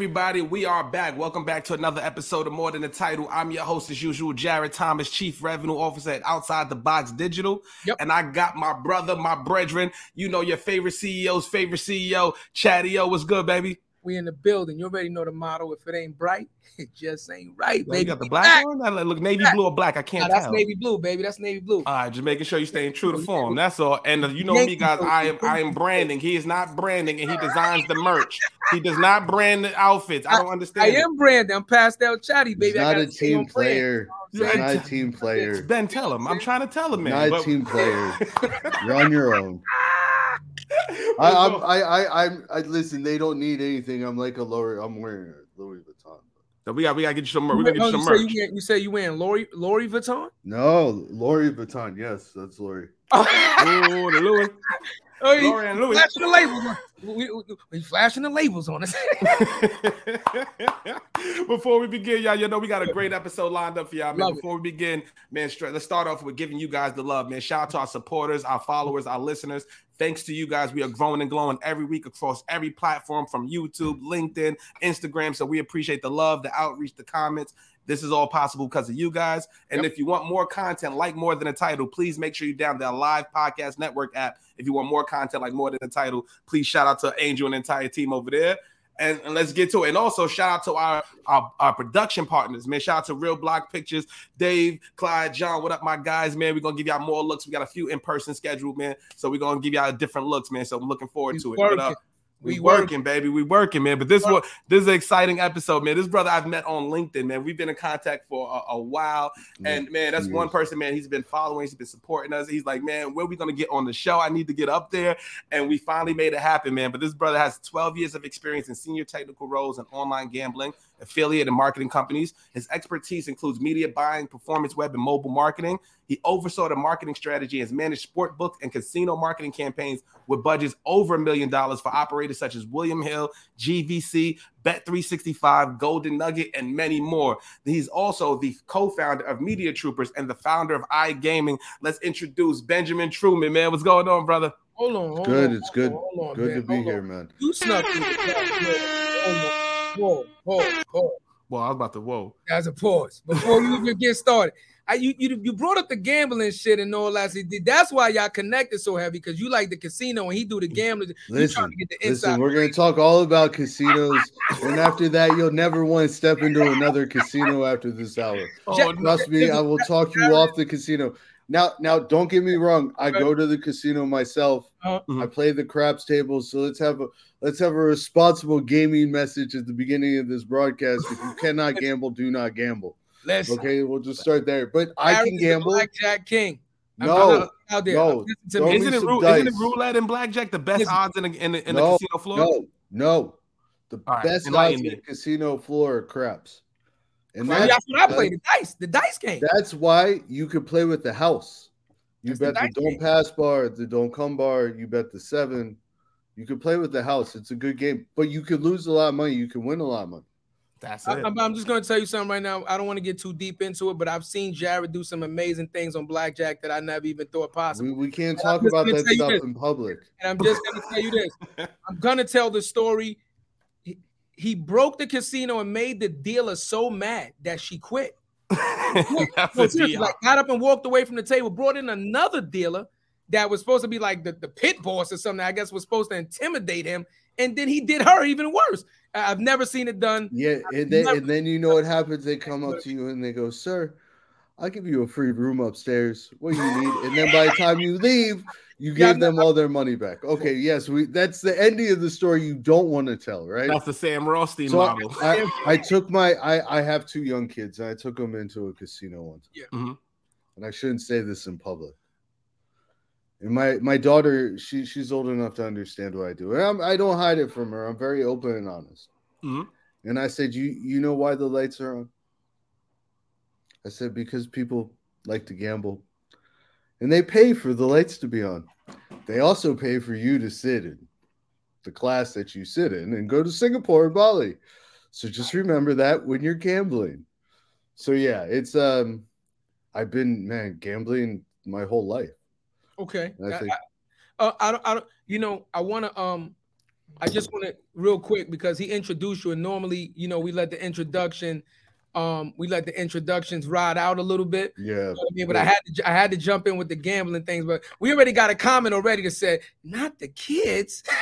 everybody, we are back. Welcome back to another episode of More Than the Title. I'm your host as usual, Jarrett Thomas, Chief Revenue Officer at Outside the Box Digital. Yep. And I got my brother, my brethren, you know your favorite CEO's favorite CEO, Chadeo. What's good, baby? We in the building. You already know the motto. If it ain't bright, it just ain't right, baby. you got the We black one? That look navy Back. blue or black? I can't that's tell. navy blue, baby. That's navy blue. All right, just making sure you're staying true to form. That's all. And uh, you know me, guys. I am I am branding. He is not branding, and he designs the merch. He does not brand the outfits. I don't I understand. it. am Brandon. I'm Pastel Chatty, baby. I not gotta a team player. He's Yeah, not a team player. Ben, tell him. I'm trying to tell him, man. Not a team player. You're on your own. I, I'm, I, I, I'm, I listen. They don't need anything. I'm like a lower. I'm wearing a Louis Vuitton. So we got we gotta get you some merch. We're gonna Oh, get you oh, you some say merch. you, you say you wearing Lori Lori Vuitton? No, Louis Vuitton. Yes, that's Lori. Oh, the Louis. Oh, you Lori and Louis. flashing the labels. We, we, we flashing the labels on us. Before we begin, y'all, you know we got a great episode lined up for y'all, man. Love it. Before we begin, man, let's start off with giving you guys the love, man. Shout out to our supporters, our followers, our listeners. Thanks to you guys, we are growing and glowing every week across every platform from YouTube, LinkedIn, Instagram. So we appreciate the love, the outreach, the comments. This is all possible because of you guys. And if you want more content like More Than a Title, please make sure you download the Live Podcast Network app. If you want more content like More Than a Title, please shout out to Angel and the entire team over there. And, and let's get to it. And also shout out to our, our our production partners, man. Shout out to Real Block Pictures, Dave, Clyde, John. What up, my guys, man? We're gonna give y'all more looks. We got a few in person scheduled, man. So we're gonna give y'all different looks, man. So I'm looking forward We to it. working. But, uh, we, We working, working. baby. We working, man. But this one, this is an exciting episode, man. This brother I've met on LinkedIn, man. We've been in contact for a, a while, and man, that's one Yes. person, man. He's been following, he's been supporting us. He's like, man, where we gonna get on the show? I need to get up there, and we finally made it happen, man. But this brother has 12 years of experience in senior technical roles in online gambling, affiliate and marketing companies. His expertise includes media buying, performance web, and mobile marketing. He oversaw the marketing strategy and has managed sport book and casino marketing campaigns with budgets over a million dollars for operators such as William Hill, GVC, Bet365, Golden Nugget, and many more. He's also the co-founder of MediaTroopers and the founder of iGaming. Let's introduce Benjamin Truman, man. What's going on, brother? hold on. Hold Good. on, It's good. on, hold on, Good man, to be hold here, on. man. You snuck in the Hold on. Whoa, whoa, whoa. Well, I was about to whoa. Guys, a pause before you even get started. I, you, you you brought up the gambling shit and all that. That's why y'all connected so heavy because you like the casino and he do the gambling. Listen, to get the inside. listen. We're gonna talk all about casinos, and after that, you'll never want to step into another casino after this hour. Oh, Jack- no. Trust me, I will talk you off the casino. Now, now, don't get me wrong. I go to the casino myself. Uh-huh. I play the craps table. So let's have a let's have a responsible gaming message at the beginning of this broadcast. If you cannot gamble, do not gamble. Listen, Okay, we'll just start there. But I Harry can is the gamble. Blackjack King. I'm No, out there. no, Listen to throw me. me Isn't it, some rou- isn't it dice. roulette and blackjack the best Listen. odds in the, in the, in No, the casino floor? no, no. The All right, best enlighten odds in the casino floor are craps. And Well, that's, that's what I play. The dice, the dice game. that's why you could play with the house. You That's bet the, dice don't game. pass bar, the don't come bar, you bet the seven. You could play with the house. It's a good game, but you could lose a lot of money. You can win a lot of money. That's I, it. am I'm just going to tell you something right now. I don't want to get too deep into it, but I've seen Jarrett do some amazing things on blackjack that I never even thought possible. We, we can't I'm talk about that stuff this. in public. And I'm just going to tell you this. I'm going to tell the story. He, he broke the casino and made the dealer so mad that she quit. That's No, a seriously, like got up and walked away from the table, brought in another dealer that was supposed to be like the, the pit boss or something. I guess was supposed to intimidate him, and then he did her even worse. I- I've never seen it done. Yeah, and then never- and then you know what happens? They come up to you and they go, "Sir, I'll give you a free room upstairs. What do you need?" And then by the time you leave, you Yeah, gave them all their money back. Okay, yes, we that's the ending of the story you don't want to tell, right? That's the Sam Rothstein So I, model. I, I took my I, I have two young kids and I took them into a casino once. Yeah. Mhm. And I shouldn't say this in public. And my my daughter, she she's old enough to understand what I do. And I'm, I don't hide it from her. I'm very open and honest. Mhm. And I said, "You you know why the lights are on?" I said, "Because people like to gamble, and they pay for the lights to be on. They also pay for you to sit in the class that you sit in and go to Singapore and Bali. So just remember that when you're gambling. So yeah, it's um I've been man gambling my whole life. Okay. And I I, think- I, uh, I don't. I don't. You know, I want to. Um, I just want to real quick because he introduced you, and normally, you know, we let the introduction, um, we let the introductions ride out a little bit. Yeah. You know I mean? But I had to, I had to jump in with the gambling things. But we already got a comment already that said, "Not the kids."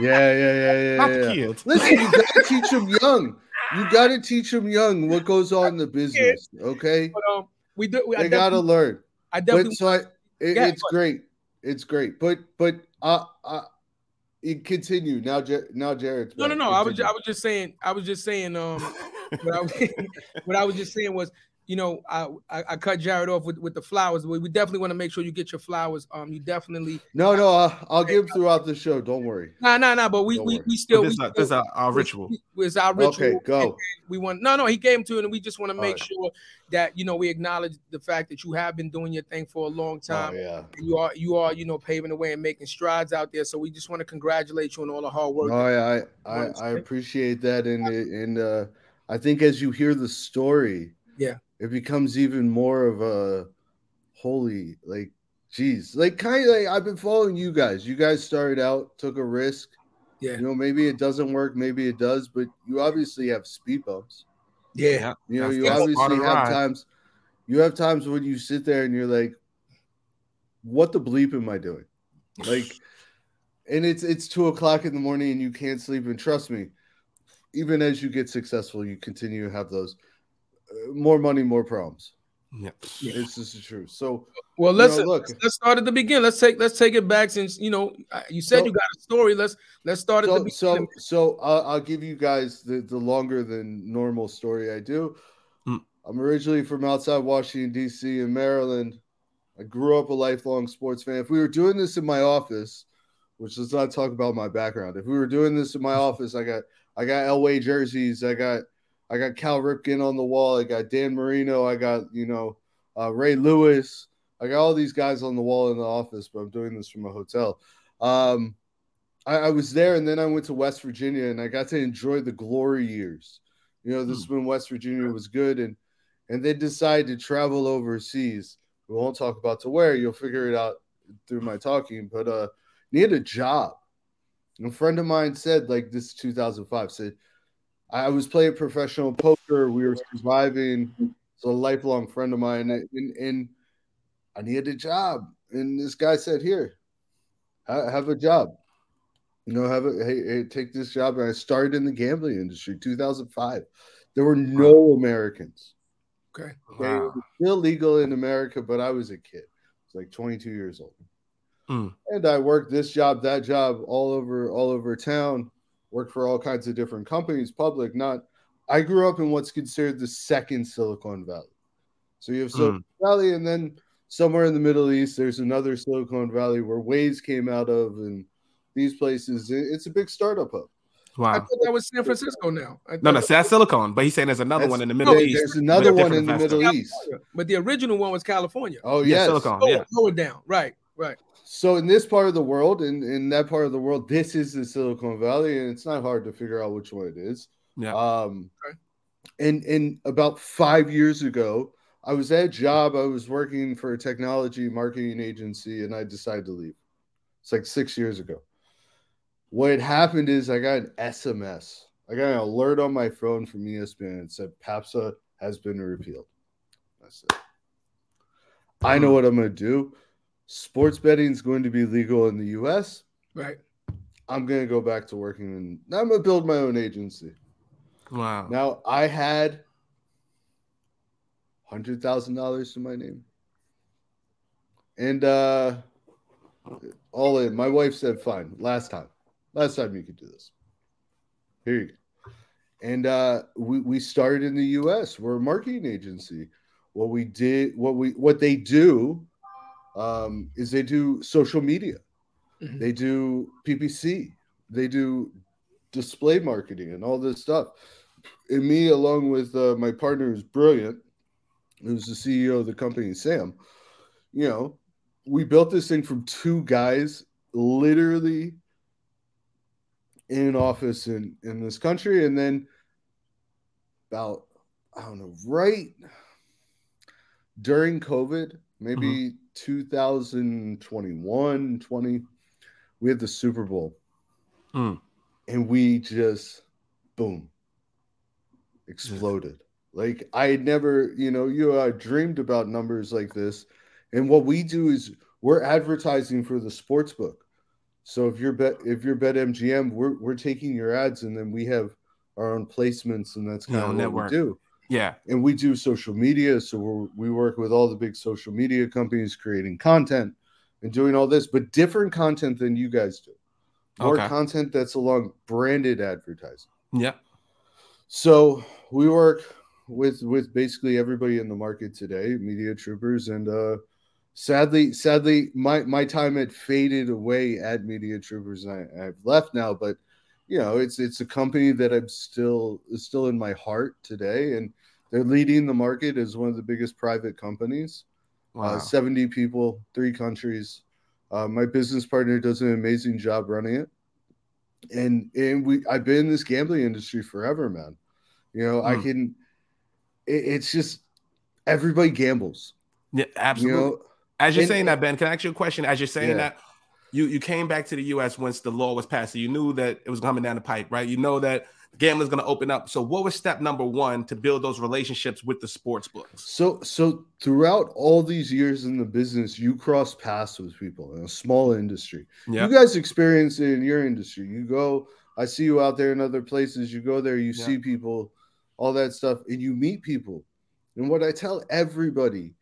Yeah, yeah, yeah, yeah. Not yeah. the kids. Listen, you gotta teach them young. You gotta teach them young what goes on in the business. Okay, But um, we do. We, I they gotta learn. I But definitely. so I, it, Yeah, it's go great. It's great. But but uh, uh it continue now. Jer- now Jarrett. no, no, no. I was, I was just saying. I was just saying. Um, what I, was- what I was just saying was, you know, I, I, I cut Jarrett off with, with the flowers. but we definitely want to make sure you get your flowers. Um, you definitely. no, no. Uh, I'll give throughout the show. Don't worry. Nah, nah, nah. But we, Don't we, worry. we still. this, we is, this is our, our ritual. It's our ritual. Okay, go. we want no no he came to it and we just want to make right. sure that you know we acknowledge the fact that you have been doing your thing for a long Oh, time yeah. you are you are you know paving the way and making strides out there so we just want to congratulate you on all the hard work No, I, I, I, I appreciate that, and and uh, I think as you hear the story, Yeah. it becomes even more of a holy, like, Jeez, like kind of like I've been following you guys. You guys started out, took a risk. Yeah. You know, maybe it doesn't work, maybe it does, but you obviously have speed bumps. yeah You know, you obviously have times. You have times when you sit there and you're like, "What the bleep am I doing?" Like, and it's it's two o'clock in the morning and you can't sleep. And trust me, even as you get successful, you continue to have those more money, more problems. Yeah. It's just the truth. So well let's know, look. let's start at the beginning let's take let's take it back since you know you said So- you got a story let's let's start at the so beginning so so I'll, I'll give you guys the the longer than normal story I do. Hmm. I'm originally from outside Washington D.C. in Maryland. I grew up a lifelong sports fan. If we were doing this in my office, which let's not talk about my background. If we were doing this in my office, I got I got Elway jerseys. I got I got Cal Ripken on the wall. I got Dan Marino. I got you know uh, Ray Lewis. I got all these guys on the wall in the office, but I'm doing this from a hotel. Um, I, I was there, and then I went to West Virginia, and I got to enjoy the glory years. You know, this is when West Virginia was good, and and they decided to travel overseas. We won't talk about to where. You'll figure it out through my talking. But uh, need a job. And a friend of mine said, like this is 2005, said I was playing professional poker. We were surviving. It's a lifelong friend of mine, and, and I needed a job. And this guy said, "Here, have a job. You know, have a hey, hey, take this job." And I started in the gambling industry, 2005. There were no Americans. okay Wow. still legal in America, but I was a kid. I was like 22 years old, Mm. and I worked this job, that job, all over, all over town. Worked for all kinds of different companies, public, not. I grew up in what's considered the second Silicon Valley. So you have Silicon hmm. Valley, and then somewhere in the Middle East, there's another Silicon Valley where Waze came out of, and these places. It's a big startup hub. Wow. I thought that was san francisco now I No, no, that's Silicon, but he's saying there's another one in the Middle there- East. There's another one in the Middle investor. East. but the original one was california Oh Yeah, Silicon. lower, yeah. lower down right right So in this part of the world, in, in that part of the world, this is the Silicon Valley, and it's not hard to figure out which one it is. Yeah. Um, Okay. and and about five years ago, I was at a job. I was working for a technology marketing agency, and I decided to leave. It's like six years ago. What had happened is I got an SMS. I got an alert on my phone from ESPN. It said PASPA has been repealed. That's it. I know what I'm going to do. Sports betting is going to be legal in the U.S. right I'm going to go back to working and I'm going to build my own agency. Wow. Now I had hundred thousand dollars to my name, and uh, all in. My wife said, "Fine, last time, last time you could do this. Here you go." And uh, we we started in the U.S. We're a marketing agency. What we did, what we what they do, um, is they do social media. Mhm. They do PPC. They do display marketing and all this stuff. And me, along with uh, my partner, who's brilliant, who's the CEO of the company, Sam, you know, we built this thing from two guys literally in an office in, in this country. And then about, I don't know, right during COVID, maybe 2021, 20, we had the Super Bowl. Mm. And we just boom exploded. Like I had never, you know, you I dreamed about numbers like this. And what we do is we're advertising for the sports book. So if you're bet if you're bet MGM, we're we're taking your ads and then we have our own placements and that's kind of what network. we do Yeah. and we do social media so we're, we work with all the big social media companies creating content and doing all this but different content than you guys do more Okay. content that's along branded advertising Yeah. so we work with with basically everybody in the market today media troopers and uh sadly sadly my my time had faded away at media troopers and I, i've left now but you know it's it's a company that i'm still is still in my heart today and they're leading the market as one of the biggest private companies Wow. uh, 70 people three countries uh, my business partner does an amazing job running it and and we i've been in this gambling industry forever man you know i Hmm. can it, it's just everybody gambles yeah. you Absolutely. know As you're and- saying that, Ben, can I ask you a question? As you're saying Yeah. that, you you came back to the U.S. once the law was passed, so you knew that it was coming down the pipe, right? You know that gambling's going to open up. So, what was step number one to build those relationships with the sports books? So, so throughout all these years in the business, you cross paths with people in a small industry. Yeah, You guys experience it in your industry. You go, I see you out there in other places. You go there, you Yeah. see people, all that stuff, and you meet people. And what I tell everybody,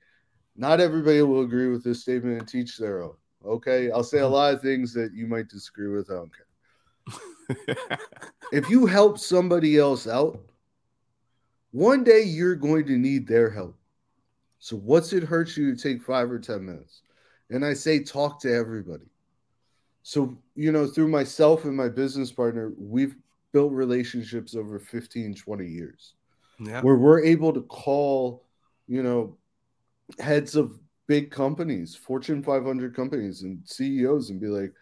not everybody will agree with this statement and teach their own. Okay, I'll say a mm-hmm. lot of things that you might disagree with. I don't care. if you help somebody else out, one day you're going to need their help. So, what's it hurt you to take five or 10 minutes? And I say, talk to everybody. So, you know, through myself and my business partner, we've built relationships over 15, 20 years yeah, where we're able to call, you know, heads of big companies, Fortune 500 companies, and CEOs and be like,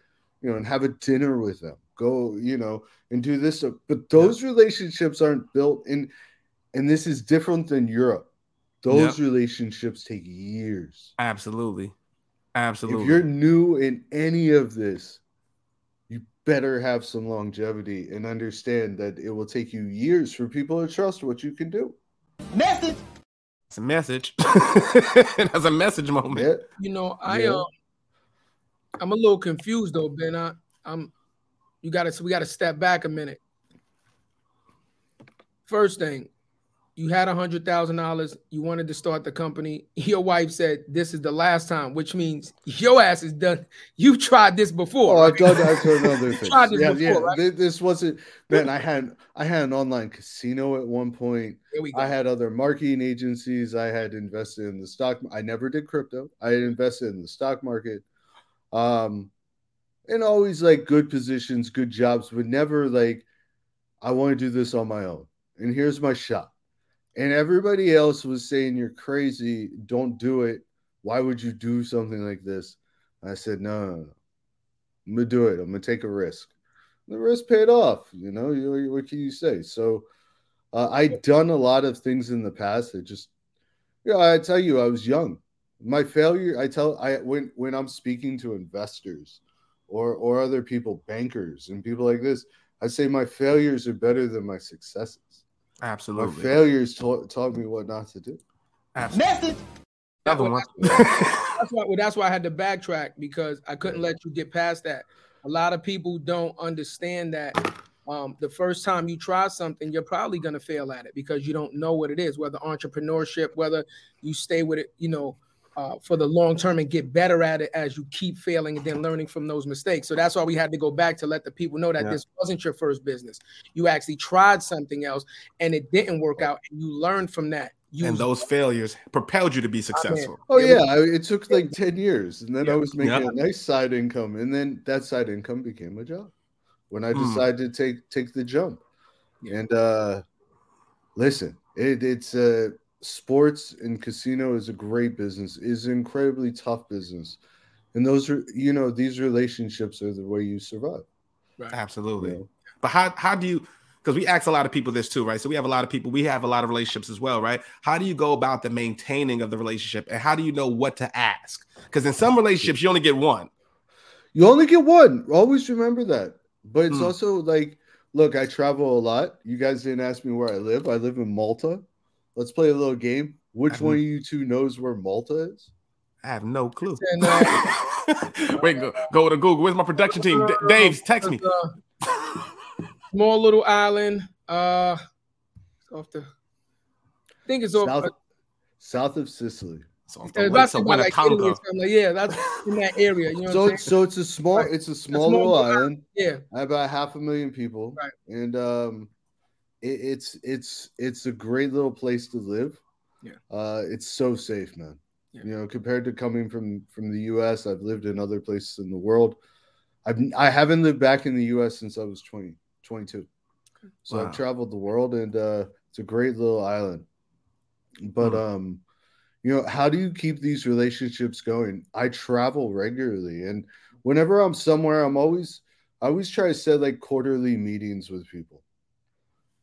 you know, and have a dinner with them. Go, you know, and do this. stuff. But those relationships aren't built in, and this is different than Europe. Those relationships take years. absolutely, absolutely. If you're new in any of this, you better have some longevity and understand that it will take you years for people to trust what you can do. Message. It's a message. That's a message moment. Yeah. You know, I Yeah. um, I'm a little confused though, Ben. I, I'm, you got to, we got to step back a minute. First thing, you had a hundred thousand dollars. You wanted to start the company. Your wife said this is the last time, which means your ass is done. You tried this before. Oh, right? I've done, I've done other things. tried this Yeah, before, yeah. right? This wasn't. Man, I had I had an online casino at one point. I had other marketing agencies. I had invested in the stock. I never did crypto. I had invested in the stock market. Um, and always like good positions, good jobs, but never like I want to do this on my own. And here's my shot. And everybody else was saying you're crazy. Don't do it. Why would you do something like this? I said, no, no, no. I'm gonna do it. I'm gonna take a risk. The risk paid off. You know, you, what can you say? So uh, I'd done a lot of things in the past that just, yeah, I tell you, I was young. My failure, I tell, I when when I'm speaking to investors or or other people, bankers and people like this, I say my failures are better than my successes. Absolutely, My Absolutely. failures taught taught me what not to do. Absolutely. Another one. That's why, that's why I had to backtrack because I couldn't let you get past that. A lot of people don't understand that um, the first time you try something, you're probably going to fail at it because you don't know what it is, whether entrepreneurship, whether you stay with it, you know, uh, for the long term and get better at it as you keep failing and then learning from those mistakes. So that's why we had to go back to let the people know that Yeah. this wasn't your first business. You actually tried something else and it didn't work out, and you learned from that. You and those failures propelled you to be successful. Oh Yeah, yeah, I- it took like ten years, and then I was making Yeah. a nice side income, and then that side income became a job when I Hmm. decided to take take the jump. Yeah. And uh listen, it, it's uh sports and casino is a great business, is an incredibly tough business, and those are you know these relationships are the way you survive. right. Absolutely. you know? But how how do you? because we ask a lot of people this too, right? So we have a lot of people, we have a lot of relationships as well, right? How do you go about the maintaining of the relationship and how do you know what to ask? Because in some relationships, you only get one. You only get one. Always remember that. But it's Hmm. also like, look, I travel a lot. You guys didn't ask me where I live. I live in Malta. Let's play a little game. Which one of you two knows where Malta is? I have no clue. And, uh, Wait, go, go to Google. Where's my production team? D- Dave, text me. uh, small little island. Uh, off the. I think it's off. South, uh, south of Sicily. So, it's wait, about so to be when like Italy or Congo. something. Like, yeah, that's in that area. You know So what I'm it's so it's a small Right. it's a small small little little island. Yeah, about half a million people Right. and um it, it's it's it's a great little place to live Yeah. uh it's so safe man Yeah. you know compared to coming from from the us i've lived in other places in the world i've i haven't lived back in the us since i was 20 22 so Wow. i've traveled the world and uh it's a great little island but Hmm. um you know how do you keep these relationships going i travel regularly and whenever i'm somewhere i'm always i always try to set like quarterly meetings with people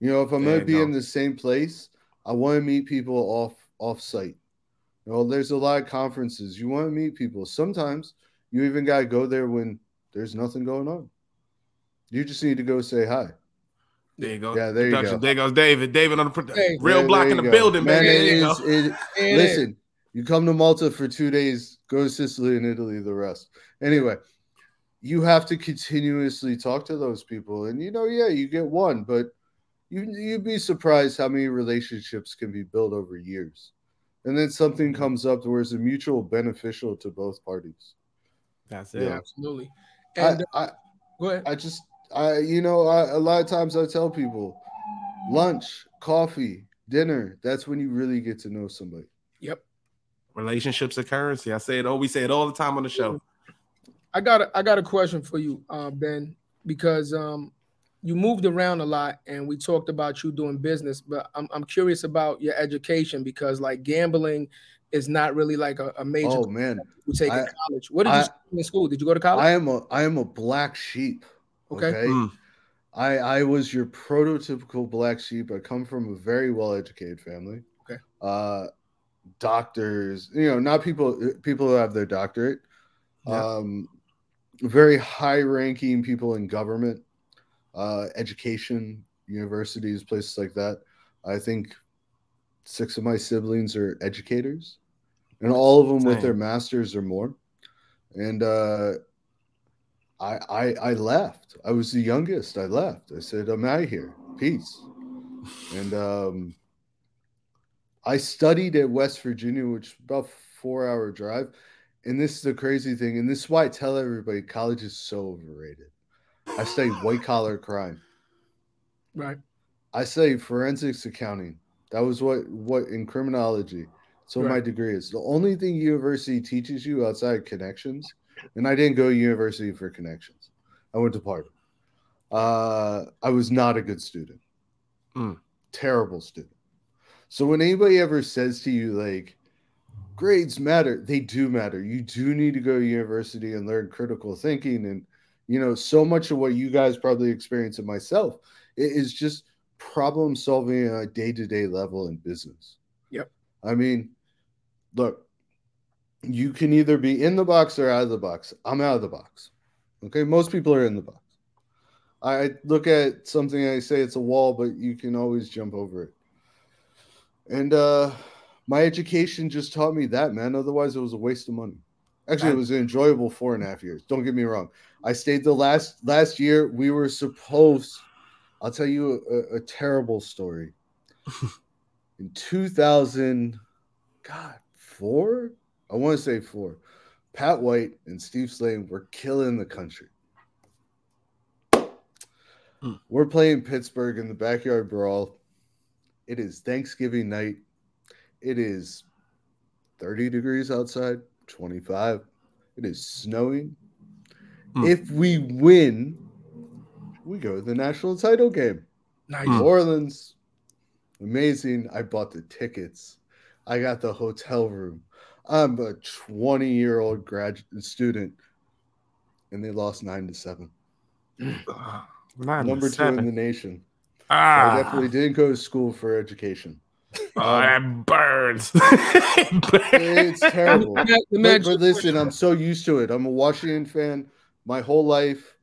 you know if i'm going to be go. in the same place i want to meet people off off site you know there's a lot of conferences you want to meet people sometimes you even got to go there when there's nothing going on you just need to go say hi There you go. Yeah, there you go. There goes David. David on the pro- Hey. real There- block there in the go. building, man man. There it you go. it- Listen, you come to Malta for two days, go to Sicily and Italy the rest. Anyway, you have to continuously talk to those people. And you know, yeah, you get one, but you you'd be surprised how many relationships can be built over years. And then something Mhm. comes up where it's a mutual beneficial to both parties. That's yeah, it. absolutely. And uh, I, go ahead. I just I you know, I, a lot of times I tell people lunch, coffee, dinner, that's when you really get to know somebody. Yep. Relationships are currency. I say it. Oh, we say it all the time on the show. I got a, I got a question for you, uh, Ben, because um, you moved around a lot, and we talked about you doing business. But I'm I'm curious about your education because like gambling is not really like a, a major Oh man, you take in I- college. What did you I- study in school? Did you go to college? I am a I am a black sheep. Okay. Okay. Mm. I I was your prototypical black sheep. I come from a very well educated family. Okay. Uh doctors, you know, not people people who have their doctorate. Yeah. Um very high ranking people in government, uh education, universities, places like that. I think six of my siblings are educators and all of them with their masters or more. And uh I, I I left. I was the youngest. I left. I said, I'm out of here. Peace. And um I studied at West Virginia, which is about four hour drive. And this is the crazy thing. And this is why I tell everybody college is so overrated. I say white collar crime. Right. I say forensics accounting. That was what what in criminology. So my degree is the only thing university teaches you outside connections. And I didn't go to university for connections. I went to Party. Uh, I was not a good student. Mm. Terrible student. So when anybody ever says to you like grades matter, they do matter. You do need to go to university and learn critical thinking and you know so much of what you guys probably experience and myself is just problem solving on a day-to-day level in business. Yep. I mean, look, you can either be in the box or out of the box. I'm out of the box. Okay, most people are in the box. I look at something and I say it's a wall, but you can always jump over it. And uh my education just taught me that, man. Otherwise, it was a waste of money. Actually, it was an enjoyable four and a half years. Don't get me wrong. I stayed the last last year. We were supposed. I'll tell you a, a terrible story. In 2000, God, four? I want to say four. Pat White and Steve Slaton were killing the country. Hmm. We're playing Pittsburgh in the backyard brawl. It is Thanksgiving night. It is 30 degrees outside, 25. It is snowing. Hmm. If we win, we go to the national title game. Nice. New Orleans. Amazing. I bought the tickets. I got the hotel room. I'm a 20 year old graduate student, and they lost nine to seven. Nine to Number two in the nation. Ah, I definitely didn't go to school for education. Oh, that burns. It's terrible. The man- But, but listen, I'm so used to it. I'm a Washington fan my whole life.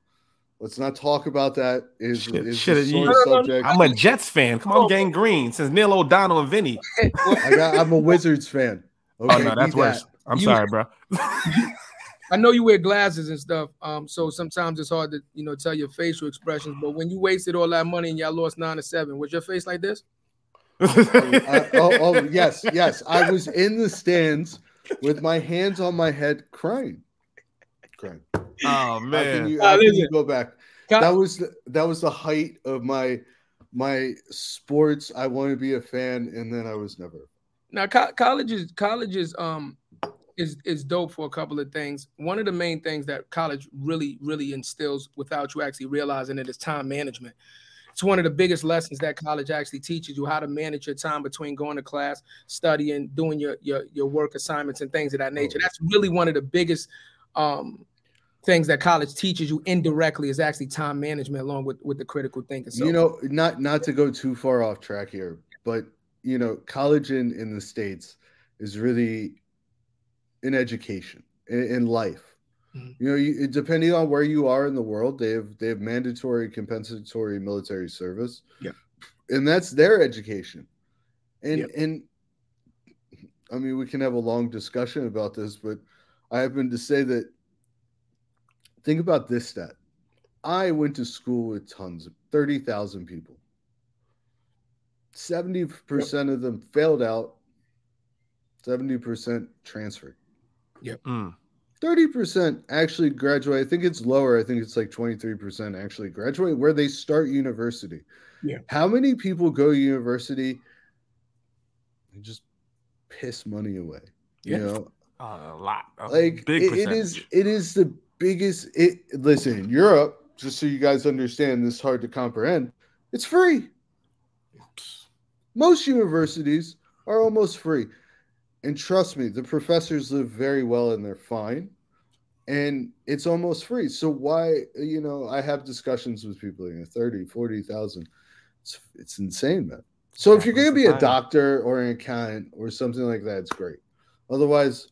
Let's not talk about that. Is Shit, is shit, the you- subject? I'm a Jets fan. Come on, gang green since Neil O'Donnell and Vinny. I got, I'm a Wizards fan. Oh no, that's worse. that. I'm You- sorry, bro. I know you wear glasses and stuff, um, so sometimes it's hard to you know tell your facial expressions. But when you wasted all that money and y'all lost nine to seven, was your face like this? I- oh, oh, yes, yes. I was in the stands with my hands on my head, crying, crying. oh How can man. you, how can you go back? That was the, that was the height of my my sports. I want to be a fan, and then I was never. Now, co- college is college is um is is dope for a couple of things. One of the main things that college really really instills without you actually realizing it is time management. It's one of the biggest lessons that college actually teaches you how to manage your time between going to class, studying, doing your your your work assignments and things of that nature. That's really one of the biggest um things that college teaches you indirectly is actually time management along with with the critical thinking. So, you know, not not to go too far off track here, but you know, college in in the states is really an education in, in life. Mhm. You know, you, depending on where you are in the world, they have they have mandatory compensatory military service. Yeah. and that's their education. And Yep. and I mean, we can have a long discussion about this, but I happen to say that. Think about this stat. I went to school with tons of 30,000 people. 70% of them failed out, 70% transferred. Mm. 30% actually graduate. I think it's lower. I think it's like 23% actually graduate where they start university. Yeah. How many people go to university and just piss money away? Yeah. You know, a lot. A like big it- it is it is the biggest it listen in europe just so you guys understand this is hard to comprehend it's free most universities are almost free and trust me the professors live very well and they're fine. And it's almost free. So why you know i have discussions with people you know 30 40,000 it's, it's insane man. So if you're going to be a doctor or an accountant or something like that it's great. Otherwise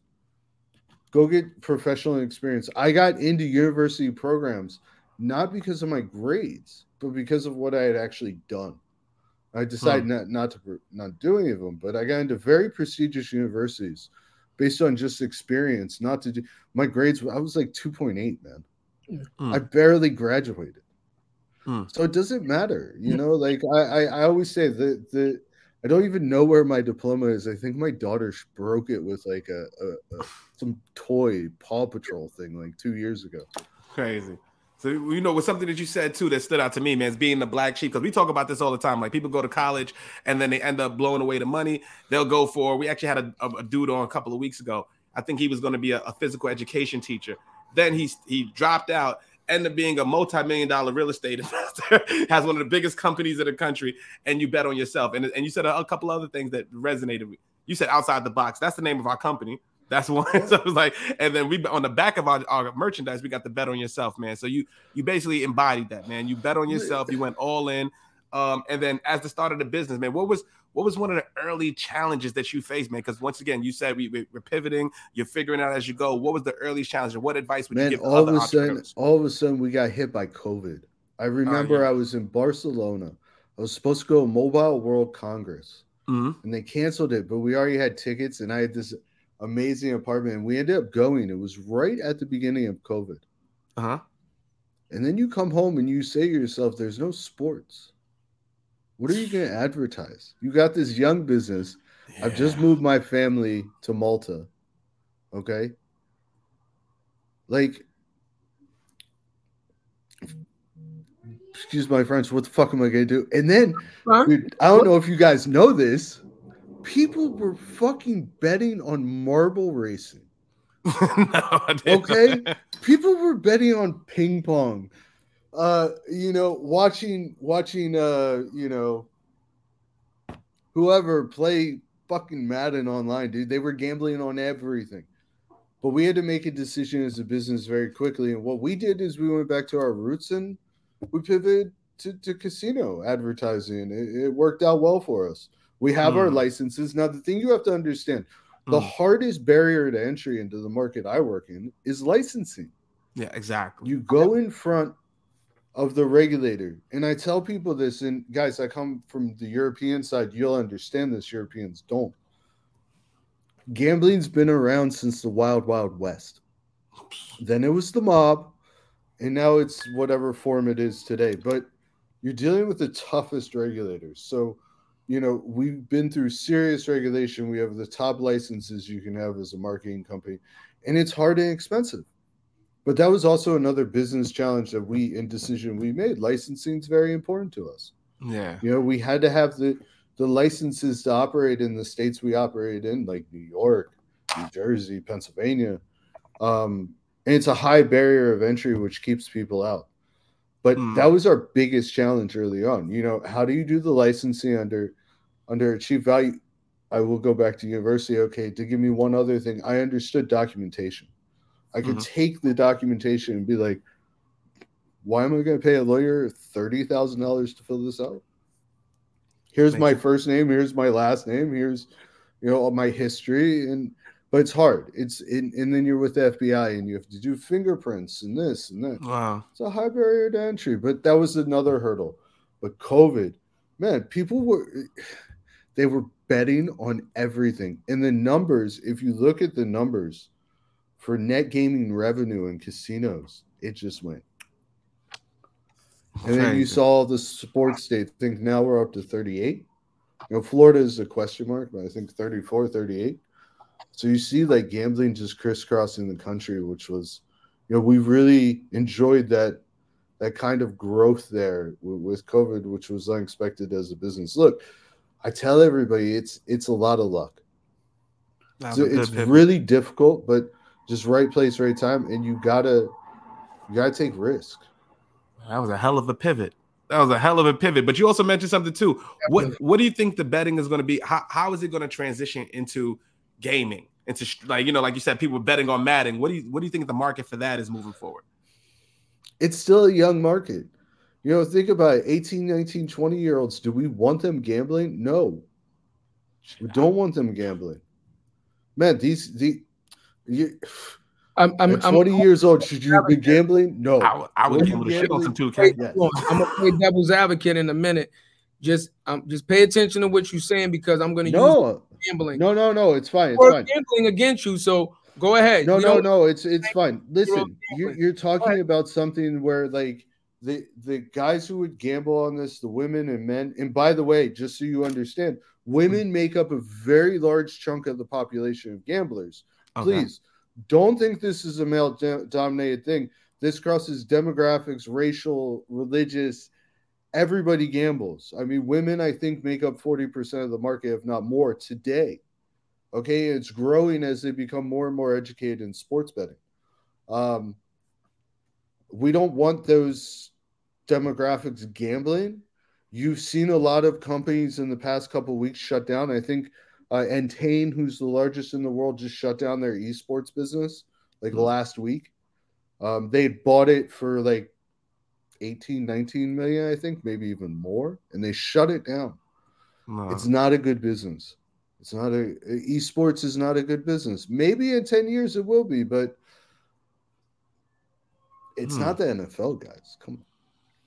go get professional experience. I got into university programs not because of my grades, but because of what I had actually done. I decided not not to not do any of them, but I got into very prestigious universities based on just experience, not to do my grades. I was like 2.8, man. Mm. I barely graduated. Mm. So it doesn't matter, you know. Like I, I, I always say that the I don't even know where my diploma is. I think my daughter broke it with like a, a, a some toy Paw Patrol thing like two years ago. Crazy. So you know, with something that you said too that stood out to me, man, is being the black sheep. Because we talk about this all the time. Like people go to college and then they end up blowing away the money. They'll go for. We actually had a, a, dude on a couple of weeks ago. I think he was going to be a, a physical education teacher. Then he he dropped out, ended up being a multi-million dollar real estate investor, has one of the biggest companies in the country, and you bet on yourself. And and you said a, a couple other things that resonated with. You said outside the box. That's the name of our company. That's one. so it was like, and then we on the back of our, our merchandise, we got the bet on yourself, man. So you you basically embodied that, man. You bet on yourself. You went all in. Um, and then as the start of the business, man, what was what was one of the early challenges that you faced, man? Because once again, you said we, we we're pivoting, you're figuring out as you go. What was the early challenge, and what advice would you Man, give to all of a sudden, all of a sudden, we got hit by COVID. I remember yeah. I was in Barcelona. I was supposed to go to Mobile World Congress, Mhm. and they canceled it. But we already had tickets, and I had this amazing apartment. And we ended up going. It was right at the beginning of COVID. Uh-huh. And then you come home and you say to yourself, there's no sports. What are you going to advertise? You got this young business. I've just moved my family to Malta. Okay. Like, excuse my French, what the fuck am I going to do? And then, Huh? dude, I don't know if you guys know this. People were fucking betting on marble racing. no, Okay. people were betting on ping pong uh you know watching watching uh you know whoever play fucking madden online dude they were gambling on everything but we had to make a decision as a business very quickly and what we did is we went back to our roots and we pivoted to, to casino advertising. It, it worked out well for us. We have our Hmm. licenses. Now, the thing you have to understand the Hmm. hardest barrier to entry into the market I work in is licensing. Yeah, exactly. You go in front of the regulator, and I tell people this, and guys, I come from the European side, you'll understand this, Europeans don't. Gambling's been around since the wild, wild west. Then it was the mob, and now it's whatever form it is today. But you're dealing with the toughest regulators. So, you know, we've been through serious regulation. We have the top licenses you can have as a marketing company, and it's hard and expensive. But that was also another business challenge that we in decision we made. Licensing is very important to us. yeah. You know, we had to have the the licenses to operate in the states we operate in, like New York, New Jersey, Pennsylvania. Um, and it's a high barrier of entry, which keeps people out. But Hmm. that was our biggest challenge early on. You know, how do you do the licensing under under a chief value? I will go back to university. Okay, to give me one other thing, I understood documentation. I could Mhm. take the documentation and be like, why am I going to pay a lawyer thirty thousand dollars to fill this out? Here's Makes my first name. Here's my last name. Here's, you know, all my history. And but it's hard. It's in, and then you're with the FBI and you have to do fingerprints and this and that. Wow. It's a high barrier to entry. But that was another hurdle. But COVID, man, people were they were betting on everything. And the numbers, if you look at the numbers for net gaming revenue in casinos, it just went. And then you saw the sports states. I think now we're up to 38. You know, Florida is a question mark, but I think 34, 38. So you see like gambling just crisscrossing the country, which was, you know, we really enjoyed that that kind of growth there with COVID, which was unexpected as a business. Look, I tell everybody it's it's a lot of luck. That So was a good it's pivot. really difficult, but just right place, right time, and you gotta you gotta take risk. That was a hell of a pivot. That was a hell of a pivot. But you also mentioned something too. What What do you think the betting is going to be? How How is it going to transition into gaming? Into sh- like you know, like you said, people betting on Madden. What do you What do you think the market for that is moving forward? It's still a young market. You know, think about it 18, 19, 20 year olds. Do we want them gambling? No. We don't want them gambling. Man, these the you, I'm, I'm, at I'm, 20 years old, should you be gambling? No. I, would- I would What are gamble the shit on some gambling? 2K. Yes. I'm gonna play devil's advocate in a minute. Just um, just pay attention to what you're saying because I'm gonna use gambling. no, no, no. It's fine. It's Or fine. gambling against you. So go ahead. No, You no, know, no. It's it's fine. Listen, you're, you're talking about something where like the the guys who would gamble on this, the women and men. And by the way, just so you understand, women make up a very large chunk of the population of gamblers. Okay. Please don't think this is a male do- dominated thing. This crosses demographics, racial, religious. Everybody gambles. I mean, women, I think, make up 40% of the market, if not more, today. Okay. It's growing as they become more and more educated in sports betting. Um, we don't want those demographics gambling. You've seen a lot of companies in the past couple weeks shut down. I think uh, Entain, who's the largest in the world, just shut down their esports business like Hmm. last week. Um, they bought it for like 18, 19 million, I think, maybe even more, and they shut it down. No. It's not a good business. It's not a esports is not a good business. Maybe in 10 years it will be, but it's Hmm. not the NFL, guys. Come on.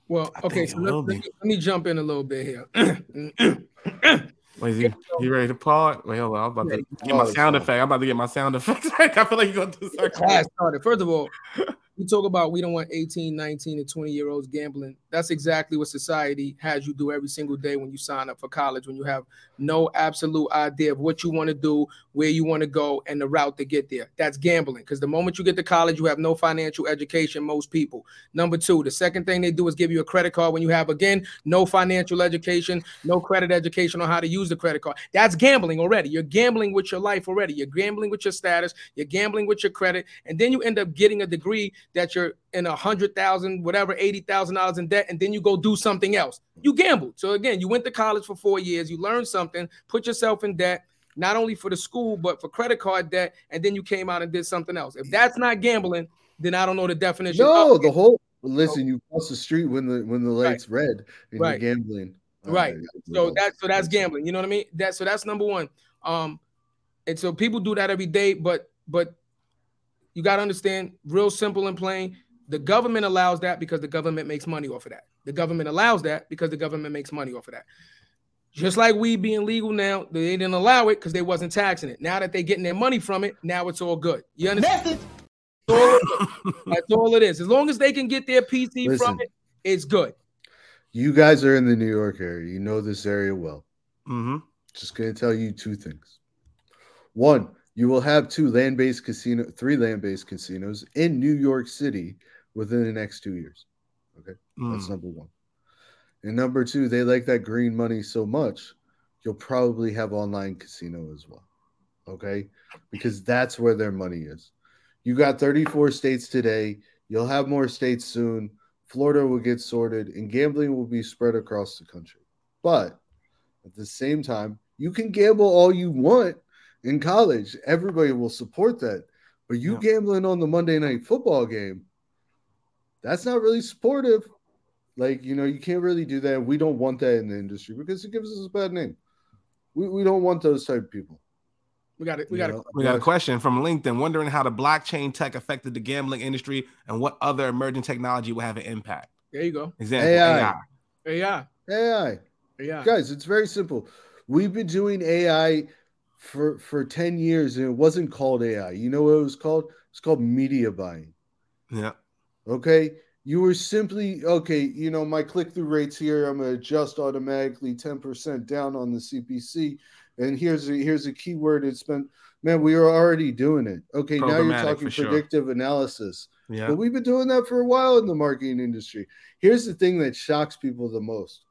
Well, I okay. So let, let me, let me jump in a little bit here. Wait, you, you ready to pause? Wait, hold on. I'm about to get my sound effect. I'm about to get my sound effect. I feel like you're going to start. something. class started. First of all, we talk about we don't want 18, 19, and 20 year olds gambling. That's exactly what society has you do every single day when you sign up for college, when you have no absolute idea of what you want to do, where you want to go, and the route to get there. That's gambling. Because the moment you get to college, you have no financial education, most people. Number two, the second thing they do is give you a credit card when you have, again, no financial education, no credit education on how to use the credit card. That's gambling already. You're gambling with your life already. You're gambling with your status, you're gambling with your credit, and then you end up getting a degree that you're in a hundred thousand, whatever, eighty thousand dollars in debt, and then you go do something else. You gambled. So again, you went to college for four years, you learned something, put yourself in debt, not only for the school, but for credit card debt, and then you came out and did something else. If that's not gambling, then I don't know the definition. No, the whole listen, you cross the street when the when the Right. lights red and Right. you're gambling. Uh, Right. So that's so that's gambling. You know what I mean? That so that's number one. Um, and so people do that every day, but but you got to understand, real simple and plain. The government allows that because the government makes money off of that. The government allows that because the government makes money off of that. Just like weed being legal now, they didn't allow it because they wasn't taxing it. Now that they're getting their money from it, now it's all good. You understand? That's all. That's all it is. As long as they can get their PC Listen. from it, it's good. You guys are in the New York area. You know this area well. Mm-hmm. Just going to tell you two things. One, you will have two land-based casino, three land-based casinos in New York City within the next two years. Okay. That's Mm. number one. And number two, they like that green money so much, you'll probably have online casino as well. Okay. Because that's where their money is. You got 34 states today. You'll have more states soon. Florida will get sorted and gambling will be spread across the country. But at the same time, you can gamble all you want in college. Everybody will support that. But you Yeah. gambling on the Monday night football game, that's not really supportive. Like, you know, you can't really do that. We don't want that in the industry because it gives us a bad name. We, we don't want those type of people. We got it. We got it. know? We got a question from LinkedIn wondering how the blockchain tech affected the gambling industry and what other emerging technology will have an impact. There you go. Example AI. AI. Yeah. AI. Yeah. Guys, it's very simple. We've been doing AI for for 10 years and it wasn't called AI. You know what it was called? It's called media buying. Yeah. Okay. You were simply okay. You know, my click through rates here, I'm going to adjust automatically 10% down on the CPC. And here's a here's a keyword it's been man, we are already doing it. Okay, now you're talking for sure. predictive analysis. Yeah. But we've been doing that for a while in the marketing industry. Here's the thing that shocks people the most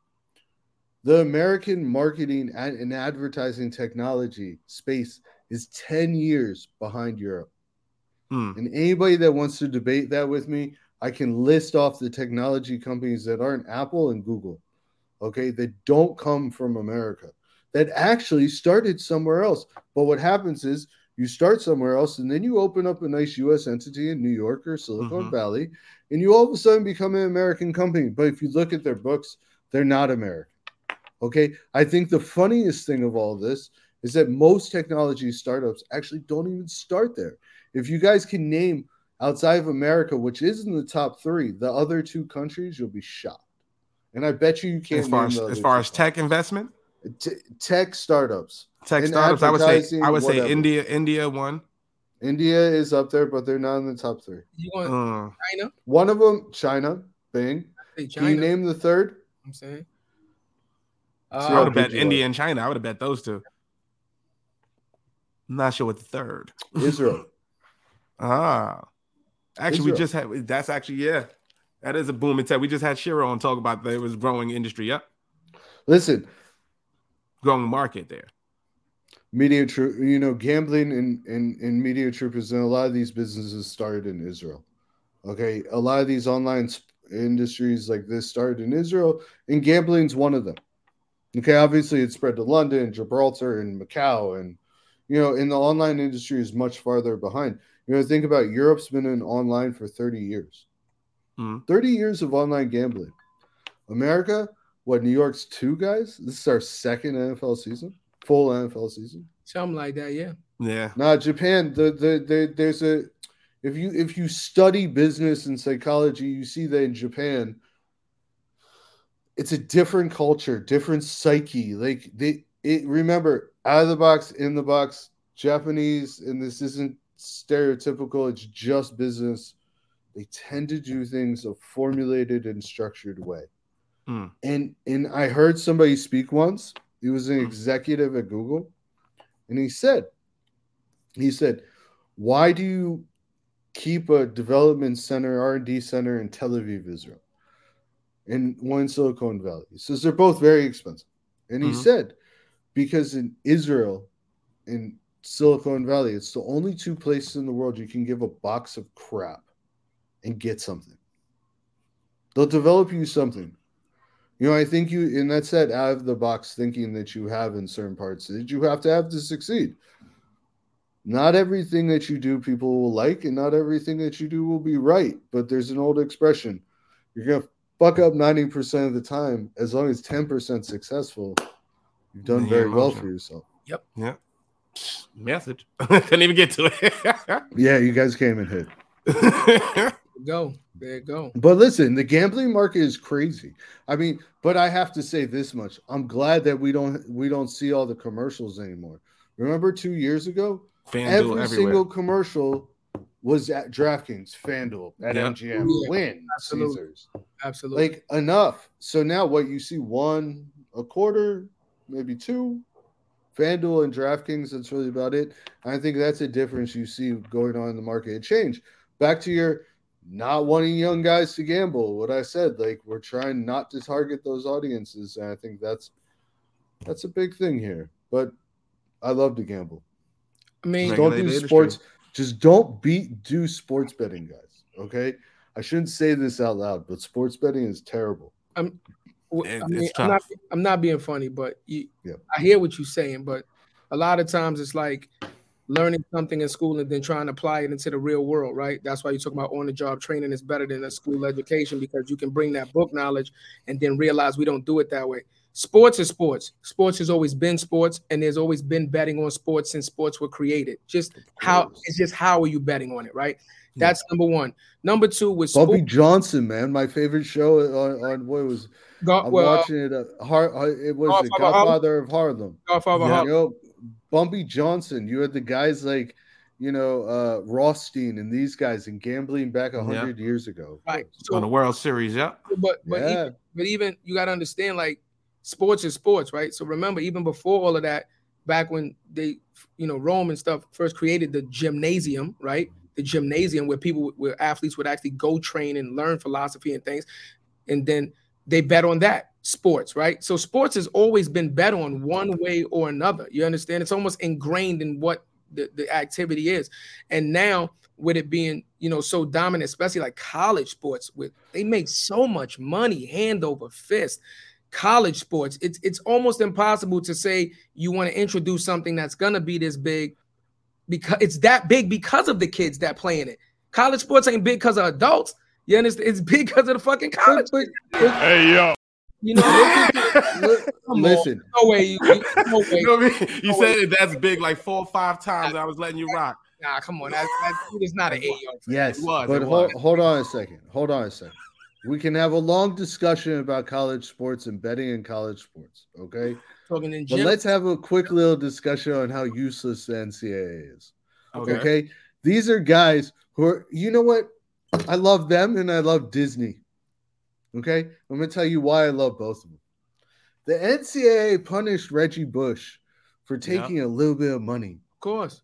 the American marketing and advertising technology space is 10 years behind Europe. Mm. And anybody that wants to debate that with me, I can list off the technology companies that aren't Apple and Google, okay, that don't come from America, that actually started somewhere else. But what happens is you start somewhere else and then you open up a nice US entity in New York or Silicon Mhm. Valley, and you all of a sudden become an American company. But if you look at their books, they're not American. Okay. I think the funniest thing of all this is that most technology startups actually don't even start there. If you guys can name outside of America, which is in the top three, the other two countries, you'll be shocked. And I bet you you can't. As far as, as far as tech investment. T- tech startups, tech In startups, I would say I would say whatever. India, India one. India is up there, but they're not in the top three. You want Uh, China? One of them, China, Bing. Say Can you name the third? I'm saying. I would Uh, have bet India are. and China. I would have bet those two. I'm not sure what the third. Israel. Ah, actually, we just had. That's actually yeah, that is a booming tech. We just had Shiro on talk about that. It was growing industry. Yep, Listen, growing market there. media troop you know gambling and and, and MediaTroopers and a lot of these businesses started in israel okay a lot of these online sp- industries like this started in israel and gambling's one of them okay obviously it spread to london gibraltar and macau and you know in the online industry is much farther behind you know think about europe's been in online for 30 years Mhm. 30 years of online gambling america what new york's two guys this is our second nfl season full nfl season Something like that. Yeah. Yeah, Nah, Japan. The, the the there's a if you if you study business and psychology, you see that in Japan, it's a different culture, different psyche. Like they it remember out of the box, in the box, Japanese, and this isn't stereotypical, it's just business. They tend to do things a formulated and structured way. Hmm. And and I heard somebody speak once. He was an Hmm. executive at Google, and he said, he said, "Why do you keep a development center, R and D center in Tel Aviv, Israel, and one in Silicon Valley?" He says they're both very expensive, and he Mhm. said, because in Israel, in Silicon Valley, it's the only two places in the world you can give a box of crap and get something. They'll develop you something. You know, I think you, and that's that out of the box thinking that you have in certain parts that you have to have to succeed. Not everything that you do people will like, and not everything that you do will be right. But there's an old expression You're gonna fuck up 90% of the time. As long as 10% successful, you've done very well for yourself. Yep, yeah. Message. Couldn't even get to it. Yeah, you guys came and hit. Go. There you go. But listen, the gambling market is crazy. I mean, but I have to say this much. I'm glad that we don't we don't see all the commercials anymore. Remember 2 years ago, FanDuel every everywhere. single commercial was at DraftKings, FanDuel, at Yeah. MGM, Yeah, Wynn, absolutely. Caesars. Absolutely. Like enough. So now what you see one a quarter, maybe two, FanDuel and DraftKings. That's really about it. I think that's a difference you see going on in the market. It changed. Back to your not wanting young guys to gamble. What I said, like we're trying not to target those audiences, and I think that's that's a big thing here. But I love to gamble. I mean, Don't Regulated do industry. sports. Just don't beat do sports betting, guys. Okay. I shouldn't say this out loud, but sports betting is terrible. w- It- I mean, I'm, not. I'm not being funny, but you, Yeah. I hear what you're saying, but a lot of times it's like learning something in school and then trying to apply it into the real world, right? That's why you talk about on the job training is better than a school education because you can bring that book knowledge and then realize we don't do it that way. Sports is sports. Sports has always been sports, and there's always been betting on sports since sports were created. Just how it's just how are you betting on it, right? Yeah. That's number one. Number two was Bumpy sports. Johnson, man, my favorite show on, on what was I'm well, watching it. Uh, Har, uh, it was the Godfather Harlem? Godfather of Harlem. Godfather Yeah. Harlem. You know, Bumpy Johnson. You had the guys like you know uh Rothstein and these guys in gambling back a Yeah. hundred years ago. right? on the World Series, yeah. but but Yeah. even, but even you got to understand, like sports is sports, right? So remember, even before all of that, back when they, you know, Rome and stuff first created the gymnasium, right? The gymnasium where people, where athletes would actually go train and learn philosophy and things, and then they bet on that sports, right? So sports has always been bet on one way or another. You understand? It's almost ingrained in what the, the activity is, and now with it being you know so dominant, especially like college sports, with they make so much money hand over fist. College sports, it's it's almost impossible to say you want to introduce something that's gonna be this big because it's that big because of the kids that play in it. College sports ain't big because of adults. You understand? It's big because of the fucking college. But, but, Hey yo. You know, li- Come on. listen, no way. You, you- no way. You know what I mean? You said it that's big like four or five times. I was letting you rock. Nah, come on. That's, that dude is not an AO. yes, It was, but it hold, hold on a second. Hold on a second. We can have a long discussion about college sports and betting in college sports. Okay. Talking in But let's have a quick little discussion on how useless the NCAA is. Okay. Okay. These are guys who are, you know what? I love them and I love Disney. Okay. I'm going to tell you why I love both of them. The NCAA punished Reggie Bush for Yeah. taking a little bit of money, of course.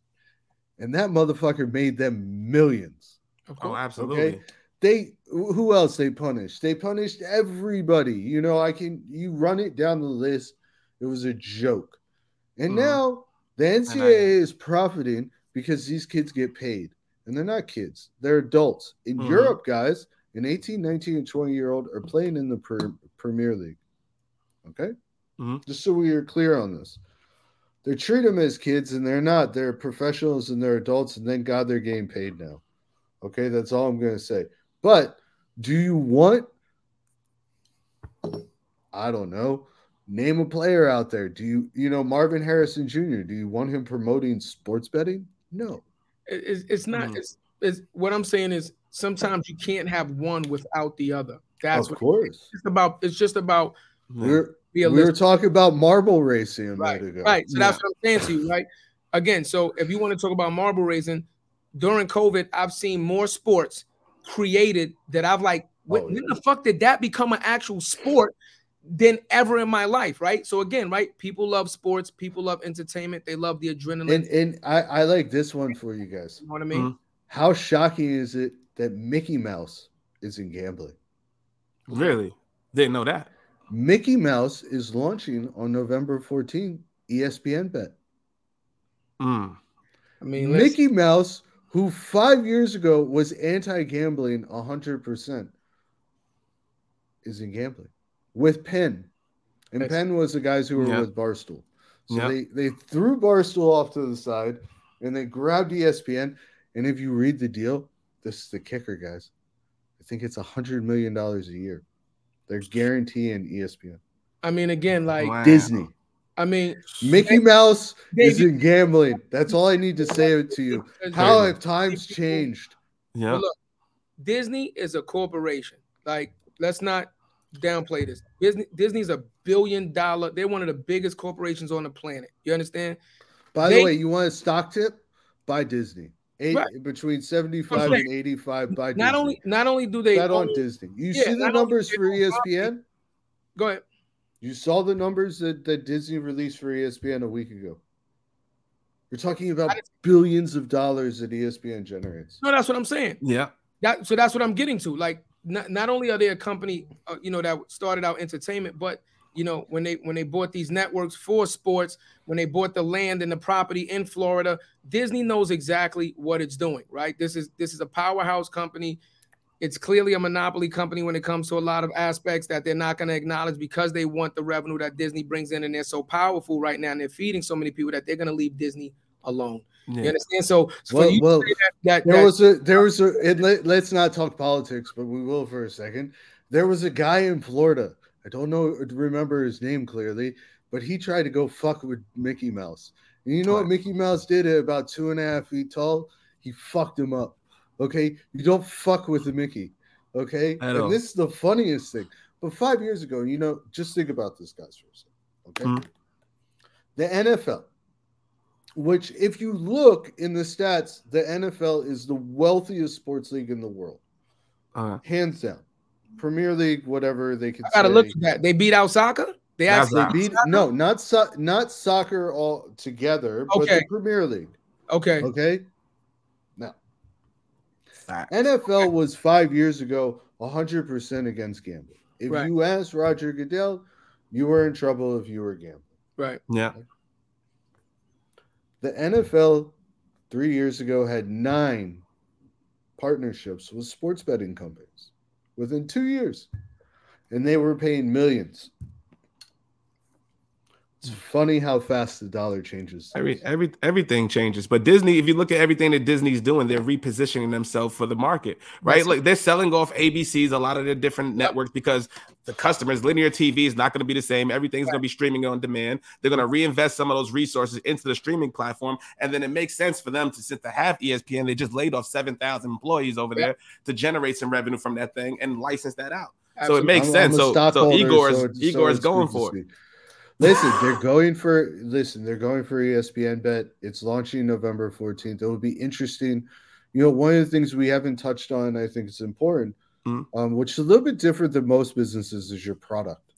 and that motherfucker made them millions. Of Oh, oh course. absolutely. They, who else they punished? They punished everybody. You know, I can, you run it down the list. It was a joke. And Mhm. now the I- NCAA is profiting because these kids get paid. And they're not kids, they're adults. In Mhm. Europe, guys, an 18, 19, and 20 year old are playing in the pre- Premier League. Okay? Mhm. Just so we are clear on this. They treat them as kids and they're not. They're professionals and they're adults, and thank God they're getting paid now. Okay, that's all I'm going to say. But do you want, I don't know, name a player out there? Do you, you know, Marvin Harrison Jr., do you want him promoting sports betting? No. It's, it's not. Mhm. It's, it's what I'm saying is sometimes you can't have one without the other. That's of what course. it's just about. It's just about We're, we were talking about marble racing a right, minute ago. right. So that's what I'm saying to you, right? Again, so if you want to talk about marble racing during COVID, I've seen more sports created that I've like, when, Oh, when yeah. the fuck did that become an actual sport than ever in my life, right? So again, right? People love sports, people love entertainment, they love the adrenaline. And, and I, I like this one for you guys. you know what I mean? Mhm. How shocking is it that Mickey Mouse is in gambling? Really? Didn't know that. Mickey Mouse is launching on November 14th, ESPN Bet. Mm. I mean, let's- Mickey Mouse, who five years ago was anti gambling 100%, is in gambling with Penn. And That's- Penn was the guys who were Yeah. with Barstool. So Yeah. they, they threw Barstool off to the side and they grabbed ESPN. And if you read the deal, this is the kicker, guys. I think it's a hundred million dollars a year. They're guaranteeing ESPN. I mean, again, like Wow. Disney. I mean, Mickey Mouse Dave, is in gambling. That's all I need to say to you. How have times changed? Yeah. Look, Disney is a corporation. Like, let's not downplay this. Disney Disney's a billion dollar. They're one of the biggest corporations on the planet. You understand? By the way, you want a stock tip? Buy Disney. Eight, Right. Between 75 saying, and 85 buy Not Disney. only not only do they Bet on Disney. You Yeah, see the numbers for ESPN? go ahead. You saw the numbers that, that Disney released for ESPN a week ago. You're talking about billions of dollars that ESPN generates. No, that's what I'm saying. Yeah. That so that's what I'm getting to. Like, not, not only are they a company, uh, you know, that started out entertainment, but you know, when they when they bought these networks for sports, when they bought the land and the property in Florida, Disney knows exactly what it's doing. Right? This is this is a powerhouse company. It's clearly a monopoly company when it comes to a lot of aspects that they're not going to acknowledge because they want the revenue that Disney brings in, and they're so powerful right now, and they're feeding so many people that they're going to leave Disney alone. You understand? So, so Well, you well, that, that, There that- was a there was a and let, let's not talk politics, but we will for a second. There was a guy in Florida. I don't know remember his name clearly, but he tried to go fuck with Mickey Mouse. And you know what Mickey Mouse did at about two and a half feet tall? He fucked him up. Okay. You don't fuck with the Mickey. Okay. At and all. this is the funniest thing. But five years ago, you know, just think about this, guys, for a second. Okay. Mhm. The NFL, which, if you look in the stats, the NFL is the wealthiest sports league in the world, Uh, hands down. Premier League, whatever they can I gotta say. look at that. They beat out soccer. They That's actually not- They beat no, not so, not soccer all together, but the Premier League. okay. Okay. Now, fact. NFL was five years ago 100% against gambling. If Right. you asked Roger Goodell, you were in trouble if you were gambling. Right. Yeah. The NFL three years ago had nine partnerships with sports betting companies within two years, and they were paying millions. It's funny how fast the dollar changes. Every every everything changes, but Disney. If you look at everything that Disney's doing, they're repositioning themselves for the market, right? That's- like they're selling off ABCs, a lot of their different networks, because the customers, linear TV is not going to be the same. Everything's going to be streaming on demand. They're going to reinvest some of those resources into the streaming platform, and then it makes sense for them to since to have ESPN. They just laid off seven thousand employees over Yeah. there to generate some revenue from that thing and license that out. So it makes I'm- sense. I'm So so stockholder, Iger's so so Iger's going for it. Listen, they're going for listen, they're going for ESPN bet. It's launching November 14th. It will be interesting. You know, one of the things we haven't touched on, I think it's important, Mhm. um, which is a little bit different than most businesses, is your product.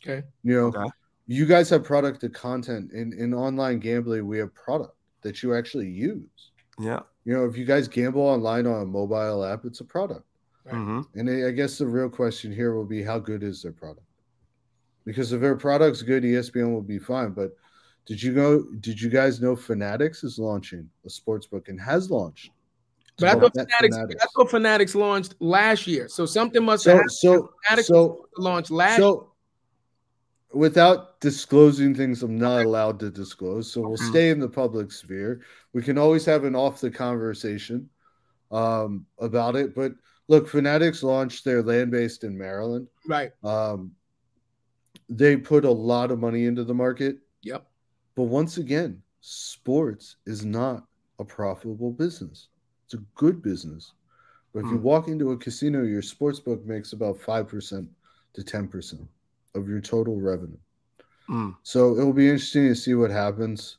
Okay. You know, Okay. you guys have product to content in, in online gambling, we have product that you actually use. Yeah. You know, if you guys gamble online on a mobile app, it's a product. Right. Mhm. And I guess the real question here will be how good is their product? Because if their product's good, ESPN will be fine. But did you go? Did you guys know Fanatics is launching a sports book and has launched? But I thought Bet Fanatics, I thought Fanatics launched last year. So something must have So happened. so Fanatics so launched last so without disclosing things I'm not allowed to disclose, so we'll Mhm. stay in the public sphere. We can always have an off the conversation um, about it. But look, Fanatics launched their land based in Maryland. right. Um, they put a lot of money into the market, Yep. but once again, sports is not a profitable business. It's a good business. But if you Hmm. walk into a casino, your sports book makes about 5% to 10% of your total revenue. Mm. So it will be interesting to see what happens.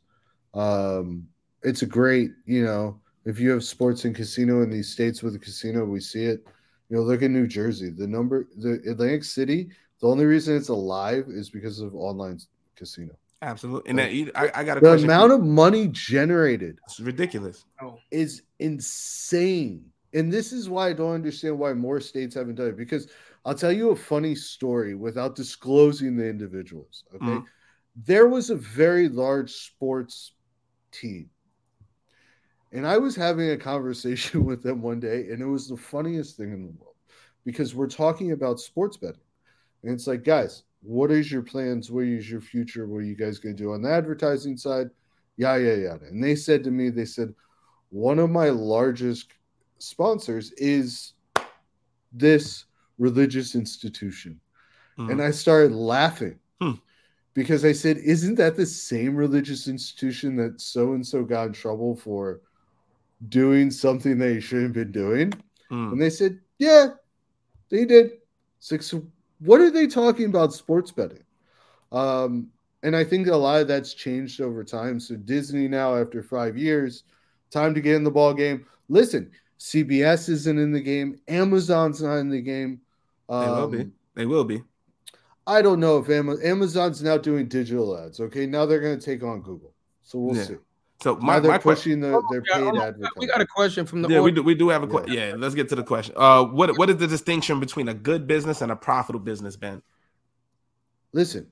Um, it's a great, you know, if you have sports and casino in these states with a casino, we see it. You know, look at New Jersey. The number, the Atlantic City. The only reason it's alive is because of online casino. Absolutely. And that, I, I got a The question. amount of money generated it's ridiculous. Oh, is insane. And this is why I don't understand why more states haven't done it. Because I'll tell you a funny story without disclosing the individuals. Okay. Mhm. There was a very large sports team. And I was having a conversation with them one day, and it was the funniest thing in the world because we're talking about sports betting. And it's like, guys, what is your plans? What is your future? What are you guys going to do on the advertising side? Yeah, yeah, yeah. And they said to me, they said, one of my largest sponsors is this religious institution. Mhm. And I started laughing Hmm. because I said, Isn't that the same religious institution that so and so got in trouble for doing something they shouldn't have been doing? Mm. And they said, Yeah, they did. Six. What are they talking about sports betting? Um, and I think a lot of that's changed over time. So Disney now, after five years, time to get in the ball game. Listen, CBS isn't in the game. Amazon's not in the game. They will be. Um, They will be. I don't know if Ama- Amazon's now doing digital ads. Okay, now they're going to take on Google. So we'll Yeah. see. So Now my, they're my question. pushing the, their paid hold advertising. We got a question from the Yeah, we do. We do have a question. Yeah, let's get to the question. Uh, what what is the distinction between a good business and a profitable business, Ben? Listen,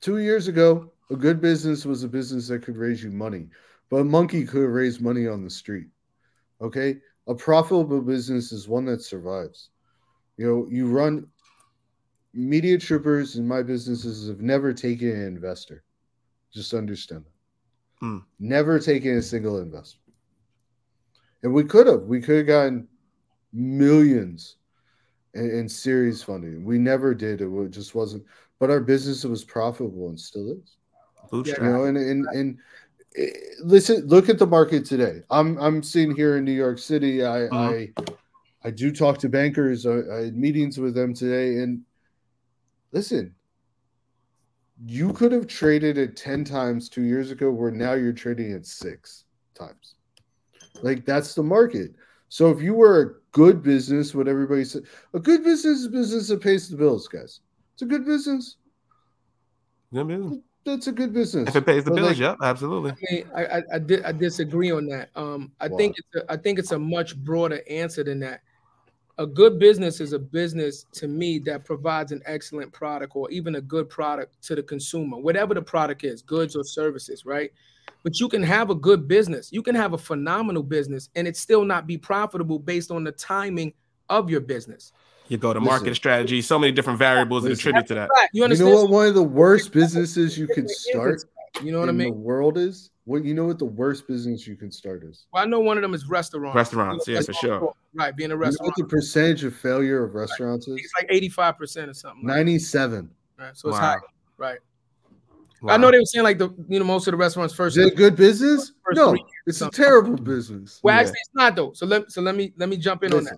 two years ago, a good business was a business that could raise you money, but a monkey could raise money on the street. Okay, a profitable business is one that survives. You know, you run MediaTroopers in my businesses have never taken an investor. Just understand that. Hmm. Never taken a single investment. And we could have. We could have gotten millions in, in series funding. We never did. It just wasn't. But our business was profitable and still is. Bootstrap. You know, and and and eh, listen, look at the market today. I'm I'm sitting here in New York City. I Mhm. I I do talk to bankers. I, I had meetings with them today, and listen, you could have traded it ten times two years ago, where now you're trading at six times. Like that's the market. So if you were a good business, what everybody said, a good business is a business that pays the bills, guys. It's a good business. Good business. That's a good business. If it pays the But, bills, like, yep, absolutely. I, mean, I, I, I, di- I disagree on that. Um, I Why? think it's a, I think it's a much broader answer than that. A good business is a business to me that provides an excellent product or even a good product to the consumer, whatever the product is, goods or services, right? But you can have a good business, you can have a phenomenal business, and it still not be profitable based on the timing of your business. You go to market Listen. strategy. So many different variables that Listen. contribute to that. Right, You You understand? know what one of the worst businesses you could start You know what I in the mean? world is? What you know what the worst business you can start is? Well, I know one of them is restaurants. Restaurants, yeah, for sure. Right, being a You know what the percentage of failure of restaurants is? it's like eighty-five percent or something. like that. 97. Right, so it's Wow. high. Right. Wow. I know they were saying like the you know most of the restaurants first. Is it a good business? No, it's a terrible business. Well, Yeah. actually, it's not though. So let so let me let me jump in on that.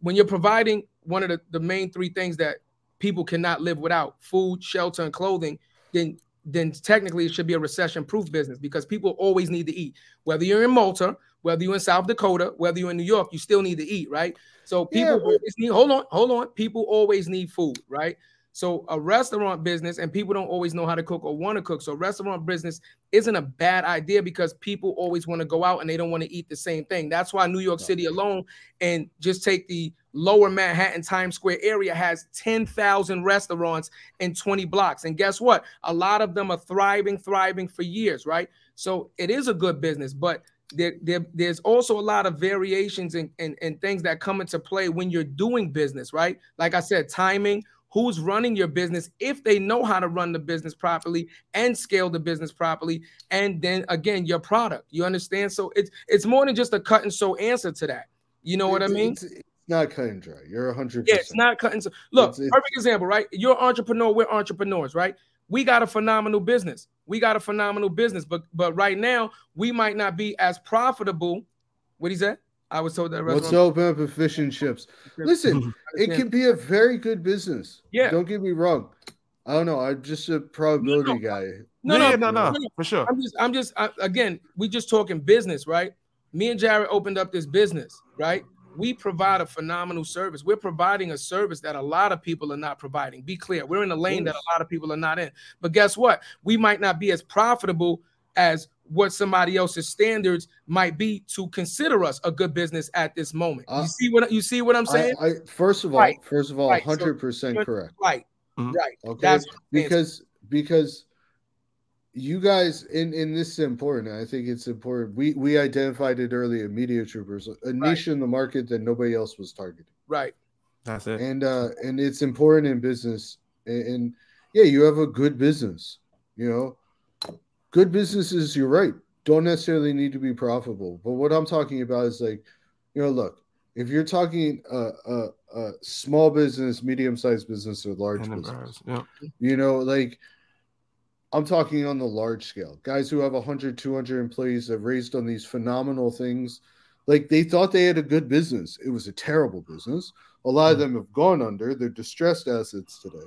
When you're providing one of the, the main three things that people cannot live without food, shelter, and clothing, then then technically it should be a recession-proof business because people always need to eat. Whether you're in Malta, whether you're in South Dakota, whether you're in New York, you still need to eat, right? So Yeah, people but- always need hold on, hold on. People always need food, right? So a restaurant business, and people don't always know how to cook or want to cook. So restaurant business isn't a bad idea because people always want to go out and they don't want to eat the same thing. That's why New York City alone, and just take the lower Manhattan Times Square area, has 10,000 restaurants in 20 blocks. And guess what? A lot of them are thriving, thriving for years, right? So it is a good business, but there, there, there's also a lot of variations and, and, and things that come into play when you're doing business, right? Like I said, timing, who's running your business, if they know how to run the business properly and scale the business properly, and then again, your product. You understand? So it's it's more than just a cut and sew answer to that. You know what I mean? It's not cut and dry. You're 100%. Yeah, it's not cutting. So, look, It's- it's- perfect example, right? You're an entrepreneur. We're entrepreneurs, right? We got a phenomenal business. We got a phenomenal business, but but right now we might not be as profitable. What he said? I was told that Let's open up a fish and chips. Listen, it can be a very good business. Yeah. Don't get me wrong. I don't know. I'm just a probability guy. No, yeah, no, no, no, no. for sure. I'm just, I'm just, I, again, we just talking business, right? Me and Jarrett opened up this business, right? We provide a phenomenal service. We're providing a service that a lot of people are not providing. Be clear, we're in a lane that a lot of people are not in. But guess what? We might not be as profitable as what somebody else's standards might be to consider us a good business at this moment. Uh, you see what you see what I'm saying? I first of all, Right. first of all, Right. So- 100% correct. right, Mhm. right. Okay. That's what I'm saying. because because you guys in in this is important i think it's important we we identified it earlier MediaTroopers a niche in the market that nobody else was targeting right. That's it. and uh and it's important in business and, and yeah you have a good business you know good businesses you're right don't necessarily need to be profitable but what i'm talking about is like you know look if you're talking uh, uh, uh, small business, medium sized business, or large business, Yeah. you know, like I'm talking on the large scale, guys who have 100, 200 employees that raised on these phenomenal things. Like they thought they had a good business. It was a terrible business. A lot of Mm. them have gone under. They're distressed assets today.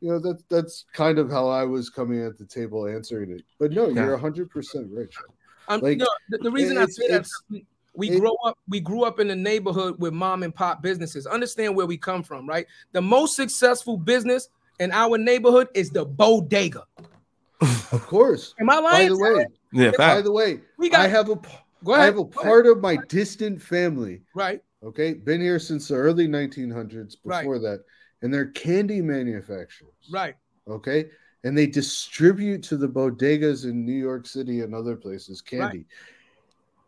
You know, that that's kind of how I was coming at the table answering it. But no, Yeah. you're 100% right. Sean. Um, Like, no, the, the reason I say that we, we it- grow up we grew up in the neighborhood with mom and pop businesses. Understand where we come from, right? The most successful business in our neighborhood is the bodega. Of course. Am I By the way, Yeah. by fact. the way, we got I have a p- go I have a go ahead. part of my distant family right, Okay, been here since the early 1900s. Right. Before that, and they're candy manufacturers. right, Okay, and they distribute to the bodegas in New York City and other places candy.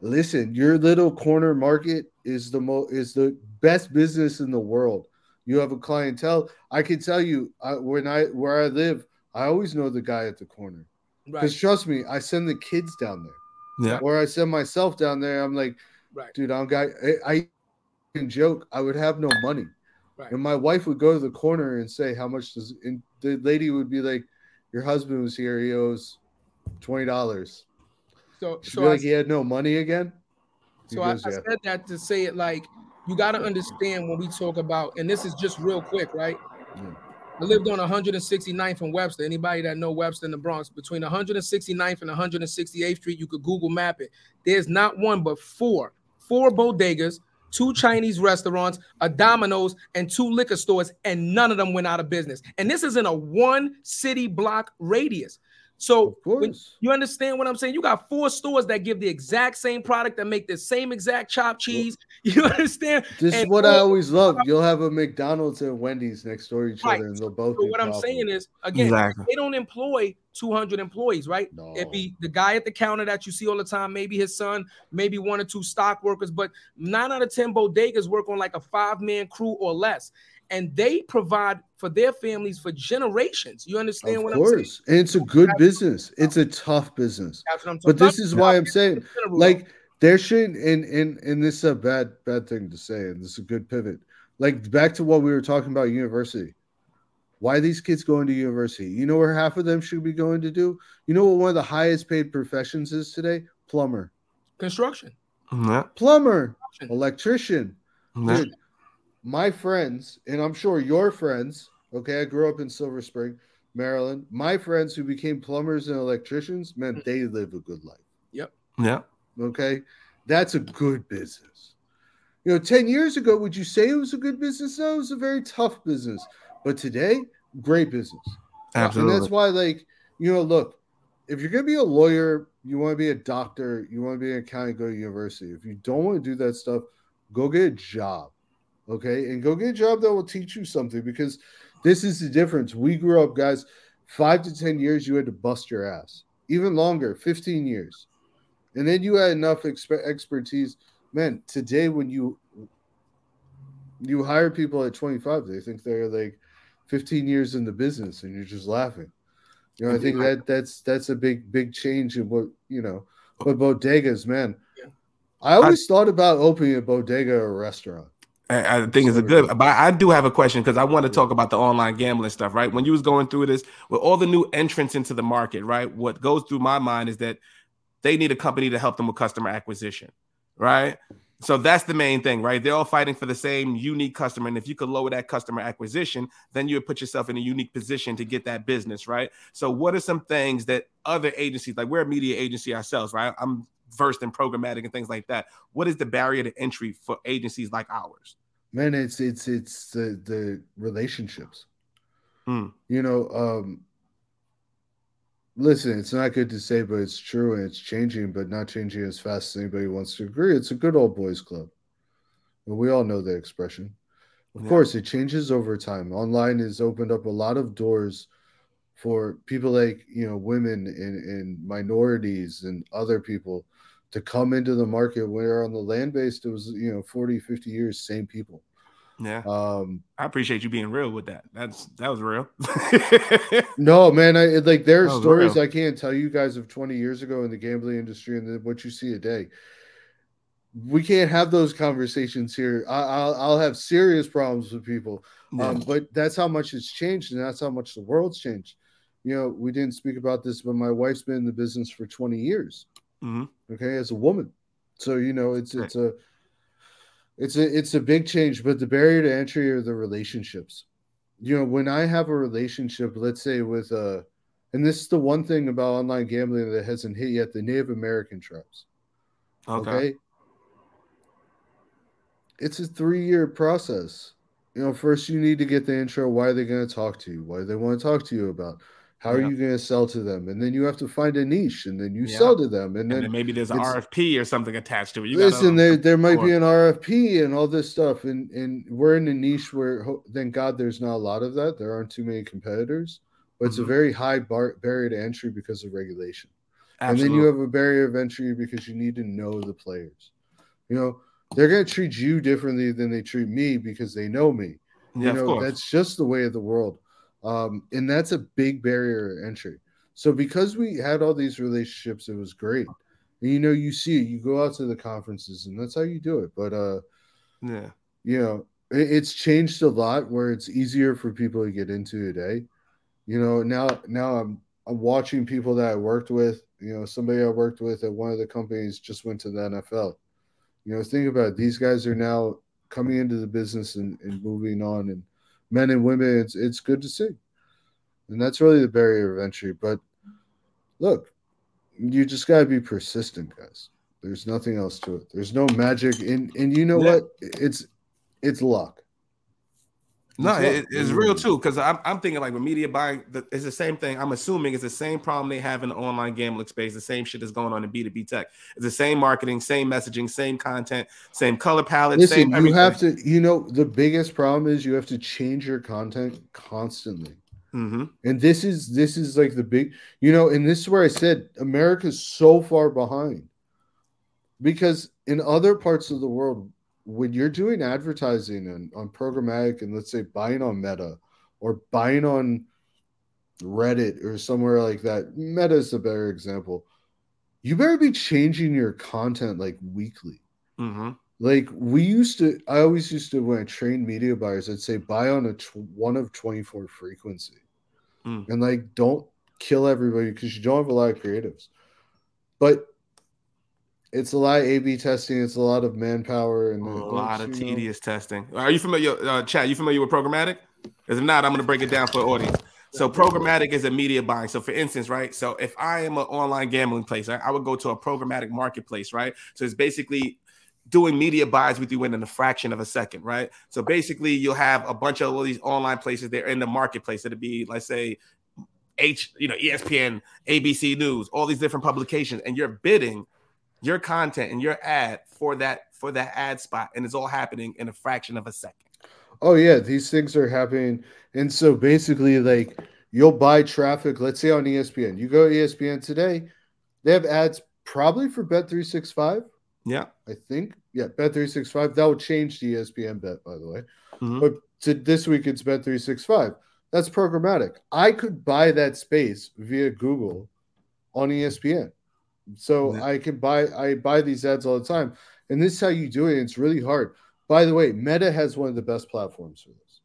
Listen, your little corner market is the mo is the best business in the world. You have a clientele. I can tell you, I, when I where I live, I always know the guy at the corner because right, trust me, I send the kids down there Yeah. or I send myself down there. I'm like, right, dude, I'm guy. I, I can joke. I would have no money, Right. and my wife would go to the corner and say, "How much does?" And the lady would be like, "Your husband was here. He owes twenty dollars." So, She'd so be I, like, "He had no money again." He so I, goes, I "Yeah." said that to say it like you got to understand when we talk about, and this is just real quick, right? Yeah. I lived on 169th and Webster. Anybody that know Webster in the Bronx, between 169th and 168th Street, you could Google map it. There's not one but four, four bodegas, two Chinese restaurants, a Domino's, and two liquor stores, and none of them went out of business. And this is in a one city block radius. So when- you understand what I'm saying? You got four stores that give the exact same product that make the same exact chopped cheese. You understand? This is and what I always love. You'll have a McDonald's and Wendy's next door to each Right. other, and they'll both. So be what I'm saying is, again, Exactly. they don't employ 200 employees, right? No. It'd be the guy at the counter that you see all the time, maybe his son, maybe one or two stock workers, but nine out of 10 bodegas work on like a five man crew or less. And they provide for their families for generations. You understand of what I'm saying? Of course, and it's a good business. It's a tough business, That's what I'm but this about. is why I'm saying like there should and and and this is a bad bad thing to say and this is a good pivot like back to what we were talking about university why these kids going to university you know where half of them should be going to do you know what one of the highest paid professions is today plumber construction. Yeah. plumber Construction. electrician Yeah. Dude, my friends and i'm sure your friends okay i grew up in silver spring maryland my friends who became plumbers and electricians man they live a good life Yep. Yeah. Okay. That's a good business. You know, 10 years ago, would you say it was a good business? No, it was a very tough business. But today, great business. Absolutely. And that's why, like, you know, look, if you're going to be a lawyer, you want to be a doctor, you want to be an accountant, go to university. If you don't want to do that stuff, go get a job. Okay. And go get a job that will teach you something because this is the difference. We grew up, guys, five to 10 years, you had to bust your ass, even longer, 15 years. And then you had enough expe- expertise. Man, today, when you you hire people at 25, they think they're like 15 years in the business and you're just laughing. You know, I think that that's that's a big big change in what you know. But bodegas, man, I always thought about opening a bodega or a restaurant. I, I think it's a good, but I do have a question because I want to talk about the online gambling stuff, right? When you was going through this with all the new entrants into the market, right? What goes through my mind is that they need a company to help them with customer acquisition, right? So that's the main thing, right? They're all fighting for the same unique customer. And if you could lower that customer acquisition, then you would put yourself in a unique position to get that business, right? So, what are some things that other agencies, like we're a media agency ourselves, right? I'm versed in programmatic and things like that. What is the barrier to entry for agencies like ours? Man, it's it's it's the the relationships. Hmm. You know, um listen, it's not good to say, but it's true and it's changing, but not changing as fast as anybody wants to agree. It's a good old boys club. And we all know the expression. Of Yeah. course, it changes over time. Online has opened up a lot of doors for people like you know women and, and minorities and other people to come into the market where on the land based it was you know 40 50 years same people Yeah, um I appreciate you being real with that. That's that was real. no man i like there are stories real. i can't tell you guys of 20 years ago in the gambling industry and then what you see today we can't have those conversations here. I, I'll I'll have serious problems with people. Yeah. Um, but that's how much it's changed, and that's how much the world's changed. You know, we didn't speak about this, but my wife's been in the business for 20 years. Mhm. Okay, as a woman, so you know, it's Right. it's a it's a it's a big change. But the barrier to entry are the relationships. You know, when I have a relationship, let's say with uh, and this is the one thing about online gambling that hasn't hit yet: the Native American tribes. Okay. Okay. It's a three year process. You know, first you need to get the intro. Why are they going to talk to you? What do they want to talk to you about? How are you going to sell to them? And then you have to find a niche and then you Yeah. sell to them. And And then, then maybe there's an RFP or something attached to it. You listen, gotta, there, there might be an RFP and all this stuff. And, and we're in a niche where, thank God, there's not a lot of that. There aren't too many competitors, but it's a Mhm. very high bar- barrier to entry because of regulation and then you have a barrier of entry because you need to know the players. You know, they're going to treat you differently than they treat me because they know me. yeah, you of know, course. that's just the way of the world. Um, and that's a big barrier of entry. So because we had all these relationships, it was great. And you know, you see it, you go out to the conferences, and that's how you do it. But uh, yeah. you know, it, it's changed a lot where it's easier for people to get into today. You know, now now I'm I'm watching people that I worked with. You know, somebody I worked with at one of the companies just went to the NFL. You know, think about it. These guys are now coming into the business and, and moving on, and men and women. It's it's good to see, and that's really the barrier of entry. But look, you just got to be persistent, guys. There's nothing else to it. There's no magic, and and you know Yeah. what? It's it's luck. No, It's it, it's real too. Because I'm, I'm thinking like with media buying, it's the same thing. I'm assuming it's the same problem they have in the online gambling space. The same shit is going on in B2B tech. It's the same marketing, same messaging, same content, same color palette. Listen, same you everything. have to. You know, the biggest problem is you have to change your content constantly. Mhm. And this is this is like the big, you know, and this is where I said America's so far behind. Because in other parts of the world, when you're doing advertising and on programmatic and let's say buying on Meta or buying on Reddit or somewhere like that, Meta is a better example. You better be changing your content like weekly. Mhm. Like we used to, I always used to when I trained media buyers, I'd say buy on a tw- one of 24 frequency Mm. and like don't kill everybody because you don't have a lot of creatives. But it's a lot of A B testing, it's a lot of manpower and A lot of you know- tedious testing. Are you familiar, uh, Chad? You familiar with programmatic? Because if not, I'm going to break it down for the audience. So programmatic is a media buying. So for instance, right? So if I am an online gambling place, I, I would go to a programmatic marketplace, right? So it's basically doing media buys with you within a fraction of a second, right? So basically, you'll have a bunch of all these online places. They're in the marketplace. It'd be, let's say, H, you know, ESPN, ABC News, all these different publications, and you're bidding your content and your ad for that for that ad spot, and it's all happening in a fraction of a second. Oh yeah, these things are happening. And so basically, like you'll buy traffic, let's say on ESPN. You go to ESPN today, they have ads probably for Bet365. Yeah. I think. Yeah, Bet365. That will change the ESPN bet, by the way. Mhm. But to this week it's Bet365. That's programmatic. I could buy that space via Google on ESPN. So Yeah. I can buy I buy these ads all the time. And this is how you do it. It's really hard. By the way, Meta has one of the best platforms for this.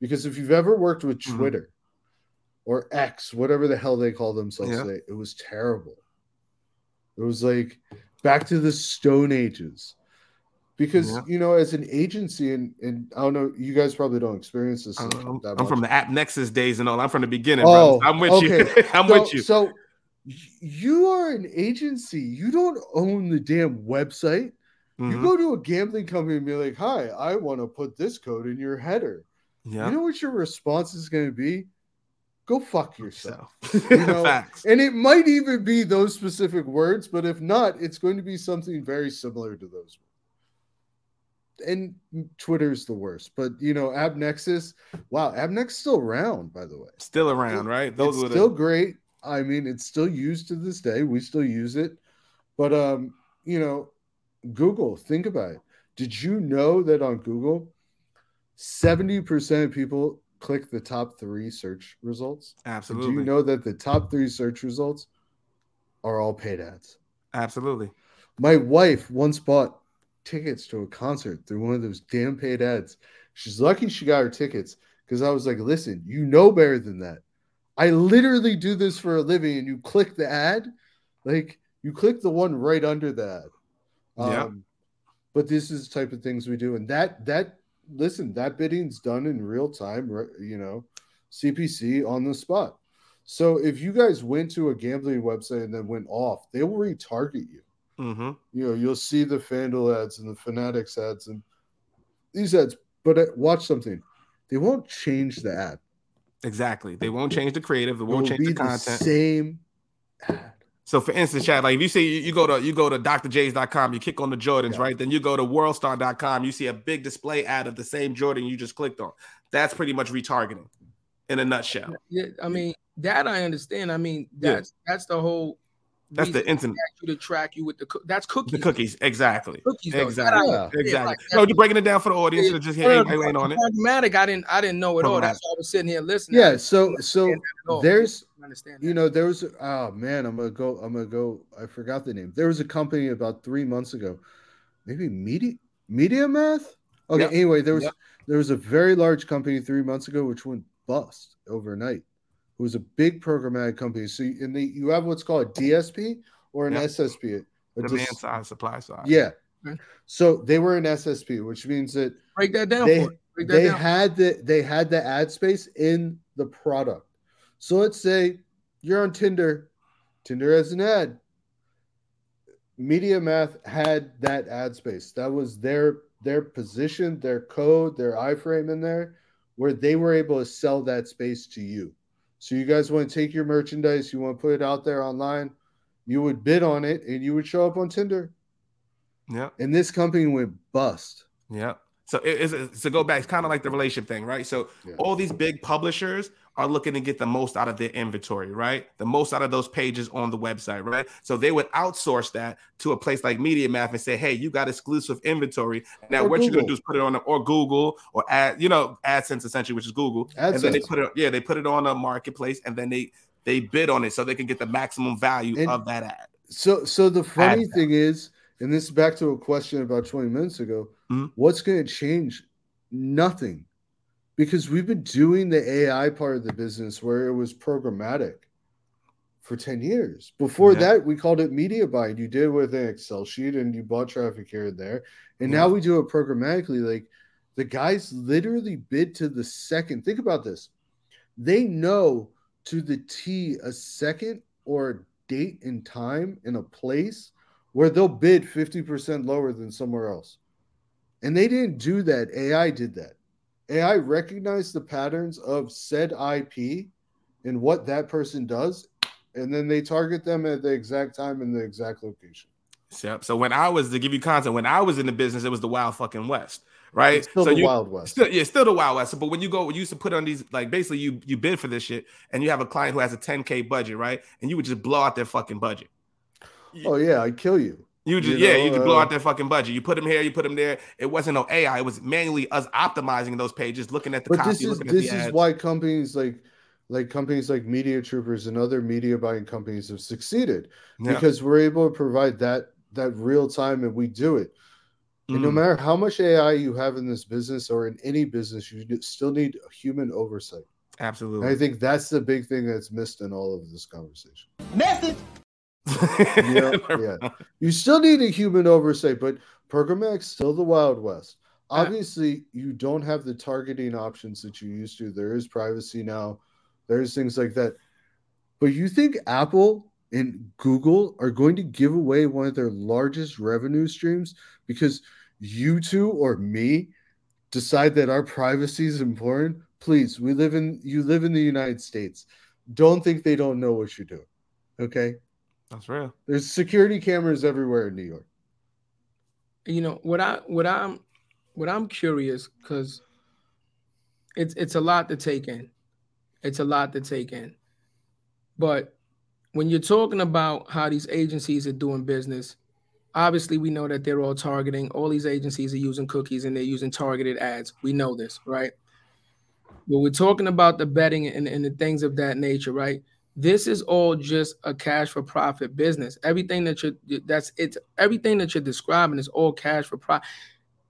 Because if you've ever worked with Mhm. Twitter or X, whatever the hell they call themselves Yeah. today, it was terrible. It was like back to the Stone Ages. Because Yeah. you know, as an agency, and and I don't know, you guys probably don't experience this. I'm, I'm from the AppNexus days and all. I'm from the beginning, Oh, bro. I'm with okay. you. I'm so, with you. So you are an agency. You don't own the damn website. You Mhm. go to a gambling company and be like, "Hi, I want to put this code in your header." Yeah. You know what your response is going to be? Go fuck yourself. So, You know, facts. And it might even be those specific words, but if not, it's going to be something very similar to those. And Twitter's the worst, but you know, AppNexus. Wow, AppNexus still around, by the way. Still around, right? Those it's were the still great. I mean, it's still used to this day. We still use it. But um, you know, Google, think about it. Did you know that on Google, 70% of people click the top three search results? And absolutely, Do you know that the top three search results are all paid ads? absolutely. My wife once bought tickets to a concert through one of those damn paid ads. She's lucky she got her tickets because I was like, listen, you know better than that. I literally do this for a living, and you click the ad, like you click the one right under that. ad. Yeah. Um, but this is the type of things we do, and that that listen, that bidding's done in real time, right? You know, CPC on the spot. So if you guys went to a gambling website and then went off, they will retarget you. Mm-hmm. You know, you'll see the FanDuel ads and the Fanatics ads and these ads, but uh, watch something. They won't change the ad. Exactly. They won't change the creative. It It won't change the the content. same. So for instance, chat, like if you see you, go to you go to drjays.com, you click on the Jordans, Yeah. right? Then you go to worldstar.com, you see a big display ad of the same Jordan you just clicked on. That's pretty much retargeting in a nutshell. Yeah, I mean that I understand. I mean Yeah. that's that's the whole. That's the reason instant you to track you with the coo- that's cookies. the cookies. Exactly. Cookies, though. That Exactly. Yeah. understand, Exactly. right. No, you're breaking it down for the audience. Yeah. Just No, hey, no, ain't on it. Programmatic, I didn't I didn't know it all. That's why I was sitting here listening. Yeah, so so understand that at all. there's I understand. you know there was oh man i'm gonna go i'm gonna go i forgot the name there was a company about three months ago maybe media MediaMath okay Yep. anyway there was Yep. there was a very large company three months ago which went bust overnight was a big programmatic company so you, and they, you have what's called a dsp or an Yep. ssp a dis- side, supply side. yeah Okay. so they were an ssp which means that break that down they- that they down. had the they had the ad space in the product. So let's say you're on Tinder, Tinder has an ad. MediaMath had that ad space. That was their their position, their code, their iframe in there, where they were able to sell that space to you. So you guys want to take your merchandise, you want to put it out there online, you would bid on it, and you would show up on Tinder. Yeah. And this company went bust. Yeah. So it is to go back, it's kind of like the relationship thing, right? So Yeah. all these big publishers are looking to get the most out of their inventory, right? The most out of those pages on the website, right? So they would outsource that to a place like MediaMath and say, "Hey, you got exclusive inventory." Now, Or what you're gonna do is put it on, a, or Google, or ad, you know, AdSense essentially, which is Google, and then they put it, yeah, they put it on a marketplace, and then they they bid on it so they can get the maximum value And- of that ad. So, so the funny Ad thing is, and this is back to a question about 20 minutes ago, Mhm. what's going to change? Nothing. Because we've been doing the AI part of the business where it was programmatic for 10 years. Before Yeah. that, we called it media buying. You did it with an Excel sheet and you bought traffic here and there. And Yeah. now we do it programmatically. Like the guys literally bid to the second. Think about this. They know to the T a second or a date and time and a place where they'll bid 50% lower than somewhere else. And they didn't do that. AI did that. AI recognized the patterns of said IP and what that person does, and then they target them at the exact time and the exact location. Yep. So when I was to give you content, when I was in the business, it was the wild fucking west, right? It's still so the you, Wild West. Still, yeah, still the Wild West. But when you go, you used to put on these, like basically you you bid for this shit, and you have a client who has a 10k budget, right? And you would just blow out their fucking budget. Oh yeah, I'd kill you. You just You yeah, know, you just blow uh, out their fucking budget. You put them here, you put them there. It wasn't no AI. It was manually us optimizing those pages, looking at the But copy, this is looking at this the is why companies like like companies like MediaTroopers and other media buying companies have succeeded Yeah. because we're able to provide that that real time and we do it. And no Mm. matter how much AI you have in this business or in any business, you still need human oversight. And Absolutely. I think that's the big thing that's missed in all of this conversation. Message. You yeah. You still need a human oversight, but programmatic's still the Wild West. Obviously, you don't have the targeting options that you used to. There is privacy now. There's things like that. But you think Apple and Google are going to give away one of their largest revenue streams because you two or me decide that our privacy is important? Please, we live in you live in the United States. Don't think they don't know what you're doing. Okay? That's real. There's security cameras everywhere in New York. you know what i what i'm what i'm curious because it's it's a lot to take in. It's a lot to take in. But when you're talking about how these agencies are doing business obviously we know that they're all targeting all these agencies are using cookies and they're using targeted ads. We know this right? But we're talking about the betting and, and the things of that nature right this is all just a cash for profit business. Everything that you're that's it's everything that you're describing is all cash for profit.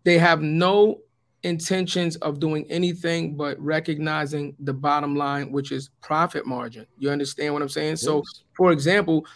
They have no intentions of doing anything but recognizing the bottom line, which is profit margin. You understand what I'm saying? So, for example,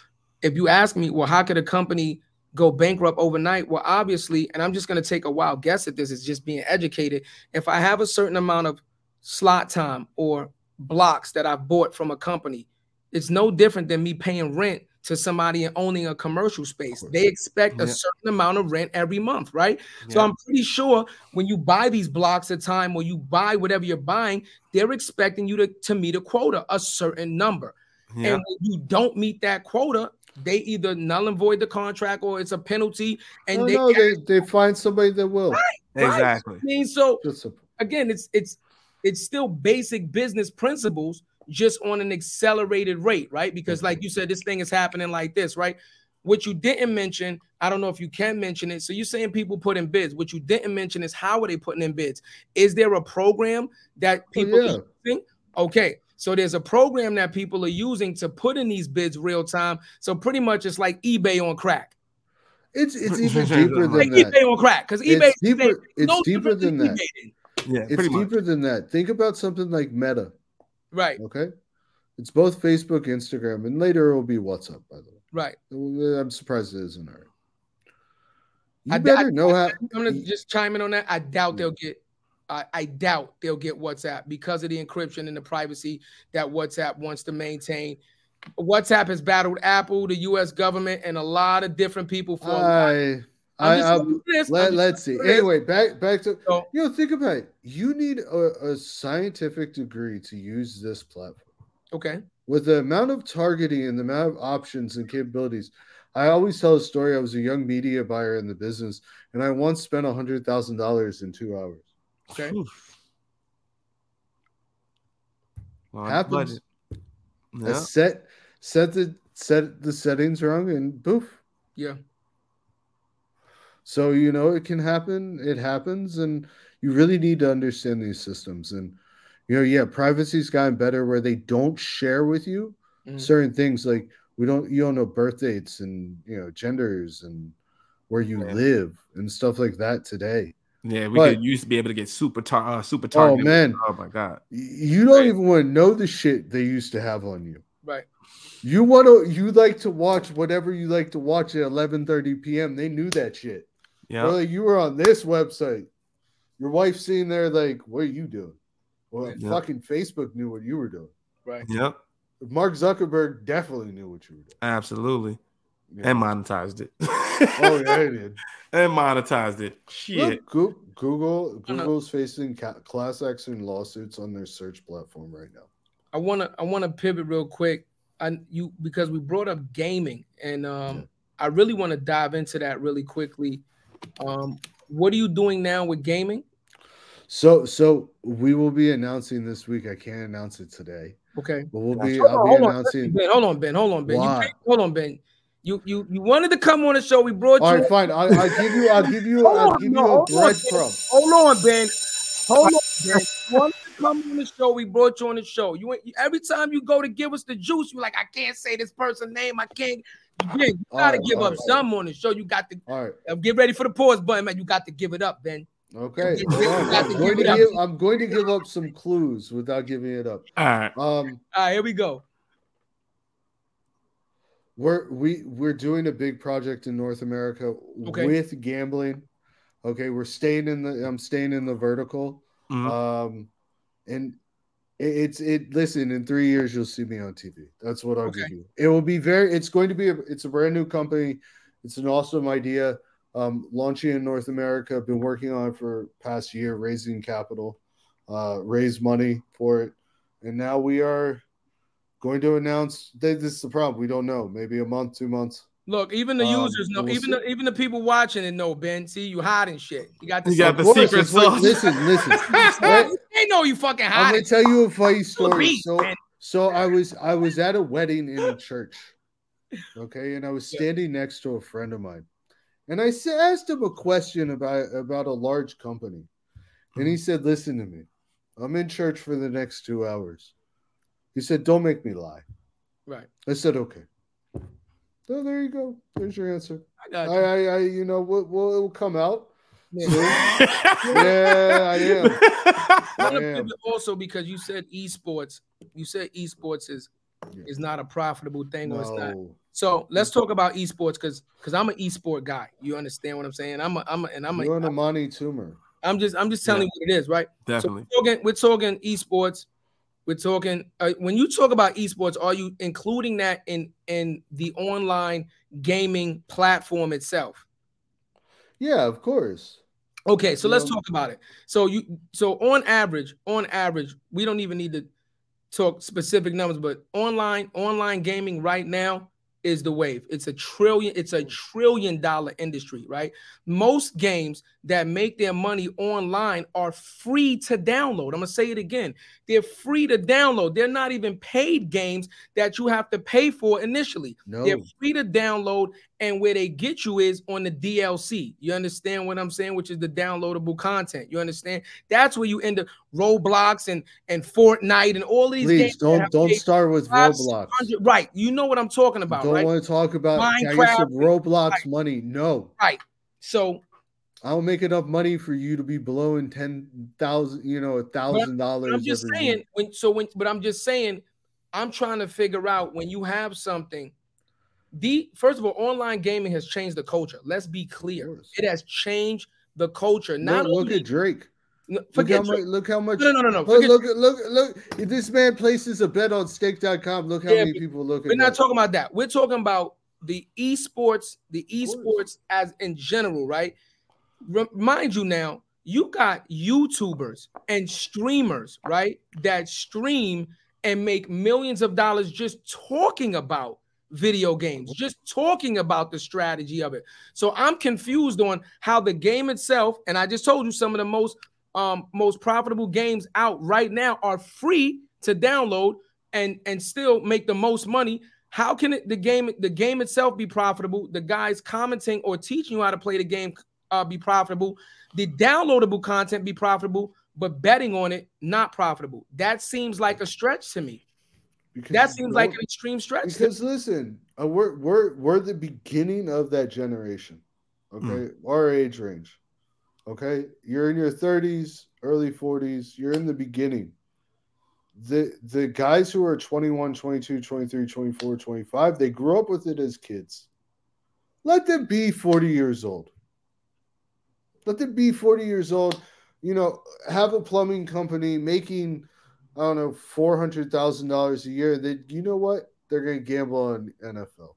if you ask me, well, how could a company go bankrupt overnight? Well, obviously, and I'm just going to take a wild guess at this, is just being educated. If I have a certain amount of slot time or blocks that I've bought from a company, it's no different than me paying rent to somebody and owning a commercial space. They expect Yeah. a certain amount of rent every month, right? So I'm pretty sure when you buy these blocks of time or you buy whatever you're buying, they're expecting you to, to meet a quota, a certain number. Yeah. And when you don't meet that quota, they either null and void the contract or it's a penalty. And oh, they, no, they they find somebody that will. right. Exactly. I mean, so again, it's it's it's still basic business principles, just on an accelerated rate, right? Because like mm-hmm. you said, this thing is happening like this, right? What you didn't mention, I don't know if you can mention it. So you're saying people put in bids. What you didn't mention is how are they putting in bids? Is there a program that oh, people Oh, yeah. are using? Okay. So there's a program that people are using to put in these bids real time. So pretty much it's like eBay on crack. It's it's even deeper Like than that. eBay on crack. Because eBay It's deeper. It's no deeper different than that. eBay. Yeah. It's Pretty much. deeper than that. Think about something like Meta. Right, Okay, it's both Facebook, Instagram, and later it will be WhatsApp. By the way, right. I'm surprised it isn't already. You I- better I- know how. I'm gonna just chime in on that. I doubt they'll get. I, I doubt they'll get WhatsApp because of the encryption and the privacy that WhatsApp wants to maintain. WhatsApp has battled Apple, the U.S. government, and a lot of different people for. I, I, just I, looking for this. I'm let, just let's see. this. Anyway, back back to So- you know. Think about it. You need a, a scientific degree to use this platform. Okay. with the amount of targeting and the amount of options and capabilities i always tell a story i was a young media buyer in the business and i once spent a hundred thousand dollars in two hours Okay. Oof. Well, Happens. budget. I Yeah. set set the set the settings wrong and poof Yeah. So you know it can happen it happens and you really need to understand these systems and you know yeah privacy's gotten better where they don't share with you Mhm. certain things like we don't you don't know birth dates and you know genders and where you Yeah. live and stuff like that today Yeah, we But- could used to be able to get super tar- uh, super Oh, man. Oh my god. You don't Right. even want to know the shit they used to have on you Right. you want to you like to watch whatever you like to watch at 11 30 p.m they knew that shit Yeah. Or like you were on this website your wife's sitting there like what are you doing well Yeah. fucking facebook knew what you were doing Right. Yep. mark zuckerberg definitely knew what you were doing Absolutely. Yeah. And monetized it. oh yeah it did and monetized it. Shit. Look, Google I know. Google's facing class action lawsuits on their search platform right now. I wanna I wanna pivot real quick. I you because we brought up gaming and um Yeah. I really want to dive into that really quickly. Um, what are you doing now with gaming? So, so we will be announcing this week. I can't announce it today, Okay. but we'll be. Hold I'll on, be hold on, announcing. Ben, hold on, Ben. Hold on, Ben. Why? can't- hold on, Ben. You you you wanted to come on the show. We brought All you. right, fine. I, I'll give you. I'll give you. I'll on, give no, you a on, breadcrumb. Hold on, Ben. Hold on, Ben. You wanted to come on the show. We brought you on the show. You went every time you go to give us the juice, you're like, I can't say this person's name. I can't. Ben, you gotta right, give up right. some on the show. You got to All right. uh, get ready for the pause button, man. You got to give it up, Ben. Okay. You hold I'm going to give up. I'm going to give up some clues without giving it up. All right. Um, All right, here we go. we're we we're doing a big project in North America Okay. with gambling. Okay, we're staying in the. I'm staying in the vertical. Mhm. Um, and it, it's it. Listen, in three years you'll see me on TV. That's what I'll Okay. give you. It will be very. It's going to be. A, it's a brand new company. It's an awesome idea. Um, launching in North America. I've been working on it for past year, raising capital, uh, raise money for it, and now we are going to announce. That this is the problem. We don't know. Maybe a month, two months. Look, even the Um, users know, we'll even see. the, even the people watching it know, Ben. See, you hiding shit. You got the You got the course, secret sauce. Listen, listen. They know you fucking hiding. I'm gonna tell you a funny story. beast, So, man. so I was I was at a wedding in a church, okay, and I was Yeah. standing next to a friend of mine, and I asked him a question about about a large company, and he said, "Listen to me, I'm in church for the next two hours." He said, "Don't make me lie." Right. I said, okay. So there you go. There's your answer. I got I, you. I, I you know, what will it will come out. Yeah. Yeah, I am. I want to Damn. pivot also because you said esports. You said esports is Yeah. is not a profitable thing, or it's not. So let's talk about esports because because I'm an esport guy. You understand what I'm saying? I'm a I'm a, and I'm You're a, an Amani tumor. I'm just I'm just telling Yeah. you what it is, right? Definitely. So we're talking, we're talking esports. We're talking uh, when you talk about esports, are you including that in in the online gaming platform itself? Yeah, of course. Okay, so let's Yeah. talk about it. So you so on average, on average, we don't even need to talk specific numbers, but online online gaming right now is the wave. It's a trillion, it's a mm. trillion dollar industry, right? Most games that make their money online are free to download. I'm gonna say it again. They're free to download. They're not even paid games that you have to pay for initially. No. They're free to download, and where they get you is on the DLC. You understand what I'm saying? Which is the downloadable content. You understand? That's where you end up Roblox and and Fortnite and all these Please don't don't start with Roblox. Right. You know what I'm talking about, Don't right? want to talk about Minecraft. Roblox Right. money. No, Right. So I don't make enough money for you to be blowing ten thousand, you know, a thousand dollars. I'm just saying when so when but I'm just saying I'm trying to figure out when you have something. The first of all, online gaming has changed the culture. Let's be clear. It has changed the culture. Not Look, look only at Drake. No, Look how much. Look how much. no, no, no, no. Look, look, look, look. If this man places a bet on stake.com, look how Yeah, many people look at it. we're not that. talking about that. We're talking about the esports, the esports as in general, right? Remind you now, you got YouTubers and streamers, right? That stream and make millions of dollars just talking about video games, uh-huh. just talking about the strategy of it. So I'm confused on how the game itself, and I just told you some of the most um most profitable games out right now are free to download and and still make the most money. How can it the game the game itself be profitable? The guys commenting or teaching you how to play the game uh, be profitable. The downloadable content be profitable, but betting on it not profitable. That seems like a stretch to me. Because That seems like an extreme stretch. to Because listen, uh, we're we're we're the beginning of that generation. Okay, Hmm. our age range. Okay, you're in your 30s, early 40s. You're in the beginning. The the guys who are 21, 22, 23, 24, 25, they grew up with it as kids. Let them be 40 years old. Let them be 40 years old. You know, have a plumbing company making I don't know, four hundred thousand dollars a year. That you know what? They're gonna gamble on NFL.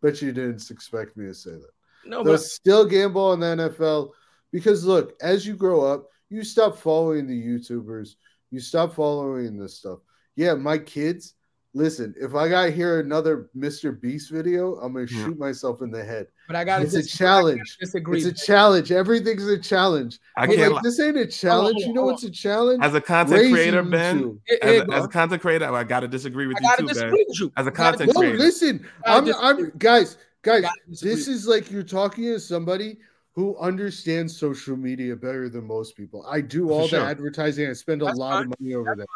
Bet you didn't expect me to say that. no, They'll but still gamble on the NFL because look, as you grow up, you stop following the YouTubers, you stop following this stuff. Yeah, my kids, listen, if I got here another Mr. Beast video, I'm gonna Yeah. shoot myself in the head. but I gotta It's a challenge. disagree. It's a challenge. Everything's a challenge. I But, can't like, this ain't a challenge. hold on, You know hold what's a challenge? as a content Raising creator, you Ben. two. As here a, as a content creator, I gotta disagree with I you gotta too, Ben. with you. As a I gotta content No, creator. listen, I I'm. I'm, guys, guys. This is like you're talking to somebody who understands social media better than most people. I do all sure. the advertising. I spend a That's lot fine. of money over that.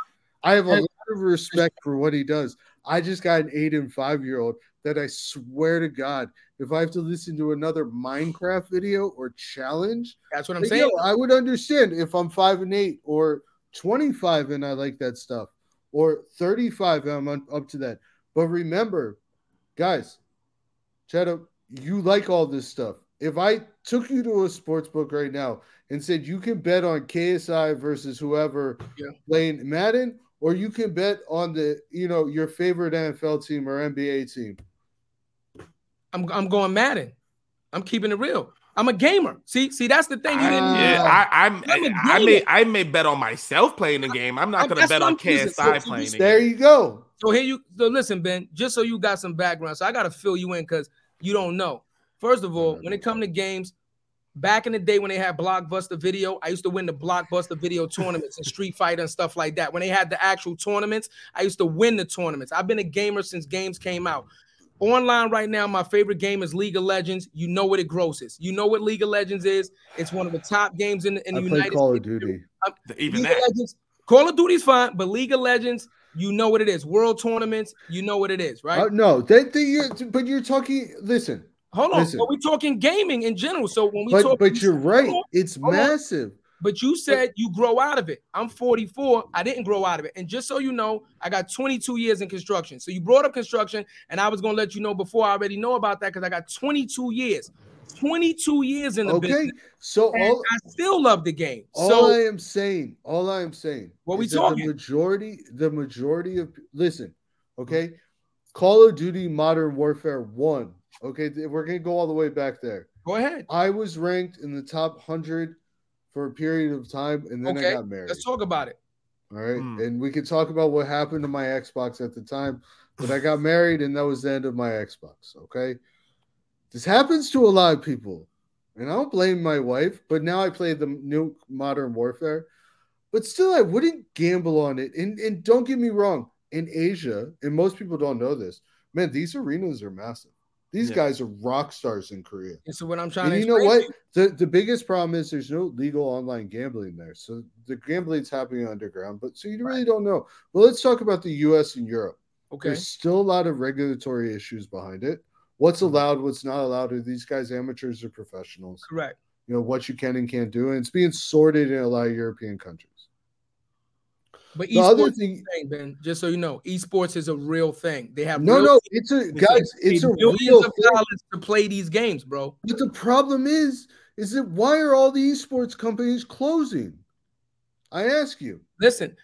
I have a lot of respect for what he does. I just got an eight and five year old that I swear to God, if I have to listen to another Minecraft video or challenge, That's what I'm saying. yo, I would understand if I'm five and eight or 25 and I like that stuff or 35 and I'm up to that. But remember, guys, Chadeo, you like all this stuff. If I took you to a sports book right now and said you can bet on KSI versus whoever Yeah. playing Madden, or you can bet on the, you know, your favorite NFL team or NBA team. I'm I'm going Madden. I'm keeping it real. I'm a gamer. See, see, that's the thing. You didn't. Ah. Yeah, I, I'm, I'm a I may, gamer. I may bet on myself playing the game. I'm not I'm- gonna bet on I'm. So- KSI so playing you- the There game. you go. So here you. So listen, Ben. Just so you got some background, so I got to fill you in because you don't know. First of all, when it come to games, back in the day when they had Blockbuster Video, I used to win the Blockbuster Video tournaments and Street Fighter and stuff like that. When they had the actual tournaments, I used to win the tournaments. I've been a gamer since games came out. Online right now, my favorite game is League of Legends. You know what it grosses. You know what League of Legends is. It's one of the top games in, in the play United Call of States. Duty. Even League that. of Legends, Call of Duty's fine, but League of Legends, you know what it is. World tournaments, you know what it is, right? Uh, no, that that you're, but you're talking. Listen, Hold on, listen. but we're talking gaming in general. So when we but talk, but you're right. On, It's hold on. massive. But you said you grow out of it. I'm 44. I didn't grow out of it. And just so you know, I got 22 years in construction. So you brought up construction, and I was gonna let you know before I already know about that because I got 22 years. 22 years in the Okay, business. so all I still love the game. all So I am saying, all I am saying, What we talking? The majority, the majority of listen, okay, mm-hmm. Call of Duty Modern Warfare One. Okay, we're gonna go all the way back there. go ahead. I was ranked in the top hundred for a period of time, and then Okay, I got married. Let's talk about it. All right. Hmm. And we can talk about what happened to my Xbox at the time, but I got married and that was the end of my Xbox. Okay. This happens to a lot of people. And I don't blame my wife, but now I play the new Modern Warfare. But still, I wouldn't gamble on it. And, and don't get me wrong, in Asia, and most people don't know this, man, these arenas are massive. These Yeah. guys are rock stars in Korea. And so what I'm trying And to you know what? The the biggest problem is there's no legal online gambling there. So the gambling's happening underground, but so you really don't know. Well, let's talk about the US and Europe. okay. There's still a lot of regulatory issues behind it. What's Mm-hmm. allowed, what's not allowed? Are these guys amateurs or professionals? Correct. You know, what you can and can't do. And it's being sorted in a lot of European countries. But The other esports thing thing, Ben, just so you know, esports is a real thing. They have no, real no, it's a guys, it's a real of thing. dollars to play these games, bro. But the problem is, is that why are all the esports companies closing? I ask you. Listen,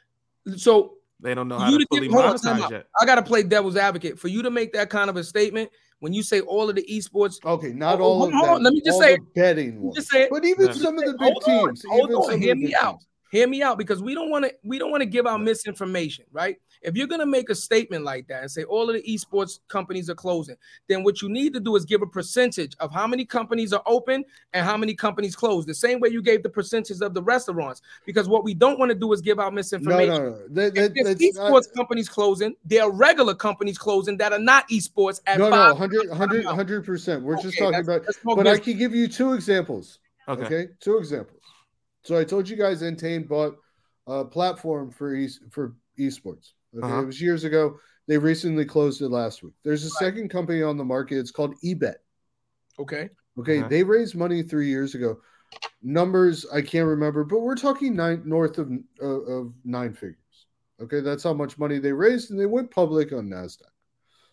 so They don't know how to to fully get- hold on, monetize yet. I gotta play devil's advocate for you to make that kind of a statement. When you say all of the esports, Okay, not Oh, all hold of on, hold them. on, let me just all say the betting ones. just say it. But even Yeah. some of the big Hold on, teams. hold even on, some hear me big out. Teams. hear me out because we don't want to we don't want to give out misinformation, right? If you're gonna make a statement like that and say all of the esports companies are closing, then what you need to do is give a percentage of how many companies are open and how many companies close. The same way you gave the percentage of the restaurants, because what we don't want to do is give out misinformation. no, no. That, If that, there's that's esports not, companies closing, there are regular companies closing that are not esports at all. no, no, five. 100, 100, 100%. We're just talking that's- about, that's more but I can give you two examples. Okay. Okay. Two examples. So I told you guys Entain bought a platform for e- for esports. Okay. Uh-huh. It was years ago. They recently closed it last week. There's a second company on the market. It's called eBet. Okay. Okay, Uh-huh. they raised money three years ago. Numbers I can't remember, but we're talking nine north of uh, of nine figures. Okay, that's how much money they raised, and they went public on Nasdaq.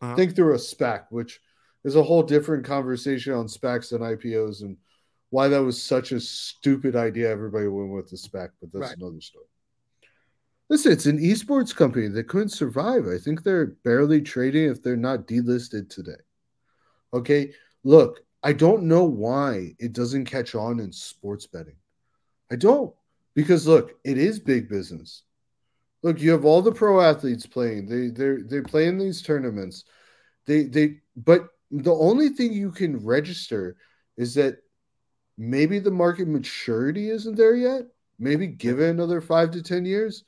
Uh-huh. Think through a SPAC, which is a whole different conversation on SPACs and IPOs, and why that was such a stupid idea. Everybody went with the SPAC, but that's Right. another story. Listen, it's an esports company that couldn't survive. I think they're barely trading if they're not delisted today. Okay, look, I don't know why it doesn't catch on in sports betting. I don't because look, it is big business. Look, you have all the pro athletes playing. They they they play in these tournaments. They they but the only thing you can register is that maybe the market maturity isn't there yet. Maybe give it another 5 to 10 years.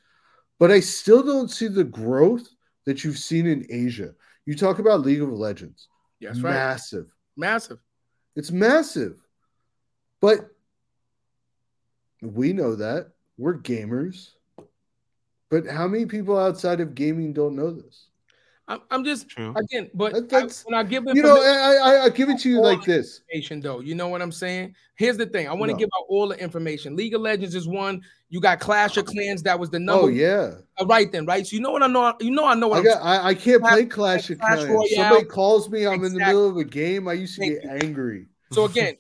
But I still don't see the growth that you've seen in Asia. You talk about League of Legends. That's right. Massive. Massive. It's massive. But we know that. We're gamers. But how many people outside of gaming don't know this? I'm, I'm just True. again, but That- I, when I give You know, I, I, I give it to you like this. Information though, you know what I'm saying? Here's the thing: I want to No. give out all the information. League of Legends is one. You got Clash of Clans. That was the number. Oh yeah, Uh, right then, right. So you know what I know. You know I know what I I'm got. I, I can't play Clash of Clash Clans. Royale. Somebody calls me. I'm in the middle of a game. I used to Thank get angry. So again,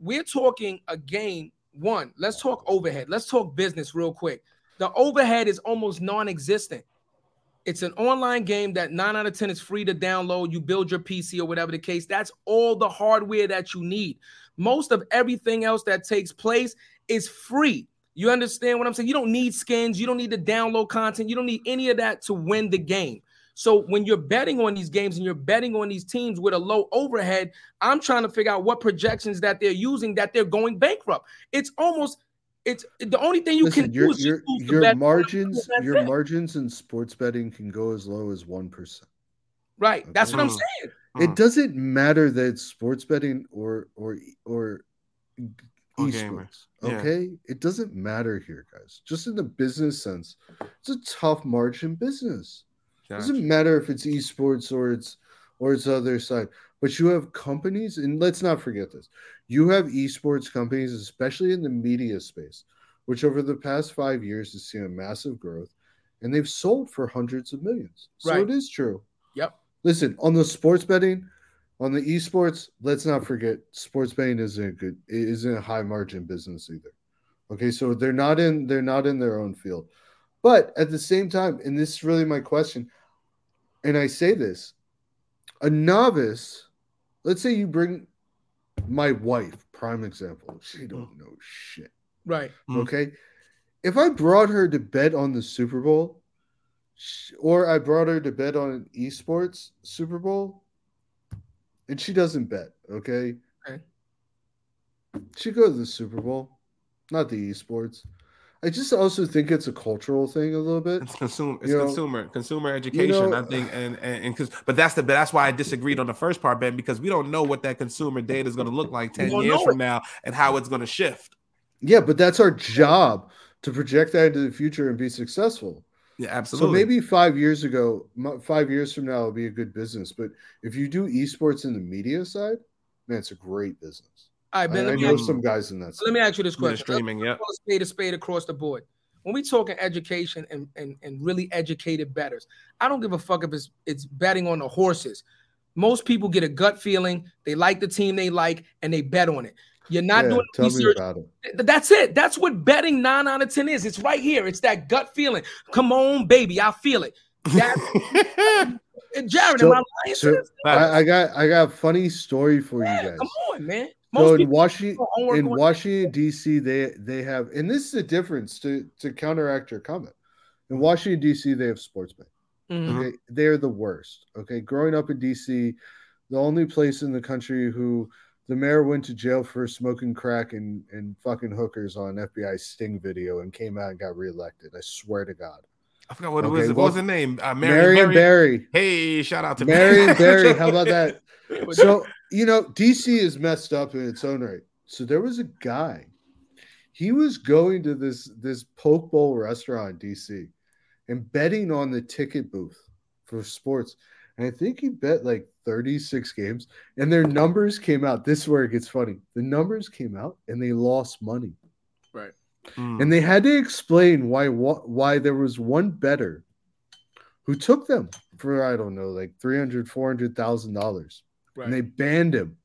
we're talking a game. One, let's talk overhead. Let's talk business real quick. The overhead is almost non-existent. It's an online game that nine out of ten is free to download. You build your PC or whatever the case. That's all the hardware that you need. Most of everything else that takes place is free. You understand what I'm saying? You don't need skins. You don't need to download content. You don't need any of that to win the game. So when you're betting on these games and you're betting on these teams with a low overhead, I'm trying to figure out what projections that they're using that they're going bankrupt. It's almost it's the only thing you Listen, can your do is your, just use the your bet- margins, your it. margins in sports betting can go as low as one percent. right. That's what I'm saying. It doesn't matter that it's sports betting or or or Or esports. gamers. Yeah. Okay, it doesn't matter here, guys. Just in the business sense, it's a tough margin business. Gotcha. Doesn't matter if it's esports or it's or it's other side. But you have companies, and let's not forget this. You have esports companies, especially in the media space, which over the past five years has seen a massive growth, and they've sold for hundreds of millions. So Right. it is true. Yep. Listen, on the sports betting, on the esports, let's not forget sports betting isn't a good it isn't a high margin business either. Okay, so they're not in they're not in their own field. But at the same time, and this is really my question, and I say this, a novice, let's say you bring my wife, prime example, she don't know shit. Right. Mm. Okay. If I brought her to bet on the Super Bowl, or I brought her to bet on an esports Super Bowl, and she doesn't bet, okay? Okay. She go to the Super Bowl, not the esports. I just also think it's a cultural thing a little bit. It's consumer. It's You know, consumer. Consumer education. know- I think, and and because, but that's the. But that's why I disagreed on the first part, Ben, because we don't know what that consumer data is going to look like ten years from now, and how it's going to shift. Yeah, but that's our job to project that into the future and be successful. Yeah, absolutely. So maybe five years ago, five years from now, it'll be a good business. But if you do esports in the media side, man, it's a great business. All right, I, Ben. I Let me, know ask, some guys in that. let me ask you this Yeah, question. streaming. Yeah. call a spade a spade across the board. When we talking education and, and, and really educated betters, I don't give a fuck if it's it's betting on the horses. Most people get a gut feeling, they like the team they like, and they bet on it. You're not Yeah, doing tell me about it. That's it. That's what betting nine out of ten is. It's right here. It's that gut feeling. Come on, baby, I feel it. That, Jarrett, So- am I lying? so- to this? I, I got I got a funny story for you guys. come on, man. So in Washington, in Washington D.C., they they have, and this is the difference to to counteract your comment. In Washington D.C., they have sports betting. Mhm. Okay, they're the worst. Okay, growing up in D.C., the only place in the country who the mayor went to jail for smoking crack and and fucking hookers on FBI sting video and came out and got reelected. I swear to God, I forgot what it Okay, was. What was the name? Uh, Marion Marion Barry. Barry, Hey, shout out to Marion Barry. How about that? So you know, DC is messed up in its own right. So there was a guy. He was going to this this poke bowl restaurant in DC and betting on the ticket booth for sports. And I think he bet like 36 games, and their numbers came out. This is where it gets funny. The numbers came out and they lost money. Mm. And they had to explain why wh- why there was one better who took them for I don't know, like 300 400,000 dollars Right. and they banned him.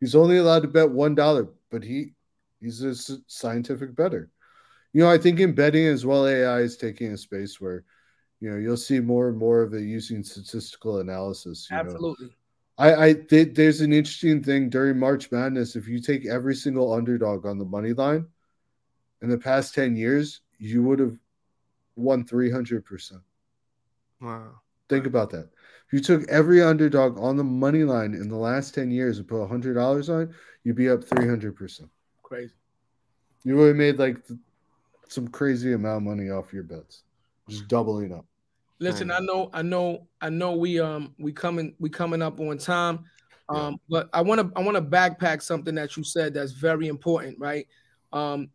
He's only allowed to bet one dollar, but he he's a scientific better. You know, I think in betting as well, AI is taking a space where you know you'll see more and more of it using statistical analysis. You know, Absolutely. I I th- there's an interesting thing during March Madness. If you take every single underdog on the money line in the past ten years, you would have won three hundred percent. wow. Think about that. You took every underdog on the money line in the last 10 years and put $100 on it, you'd be up 300%. Crazy. You would have made like some crazy amount of money off your bets, just doubling up. Listen, I know, I know, I know. We um we coming we coming up on time, Yeah. um. But I want to I want to backpack something that you said that's very important, right? Um,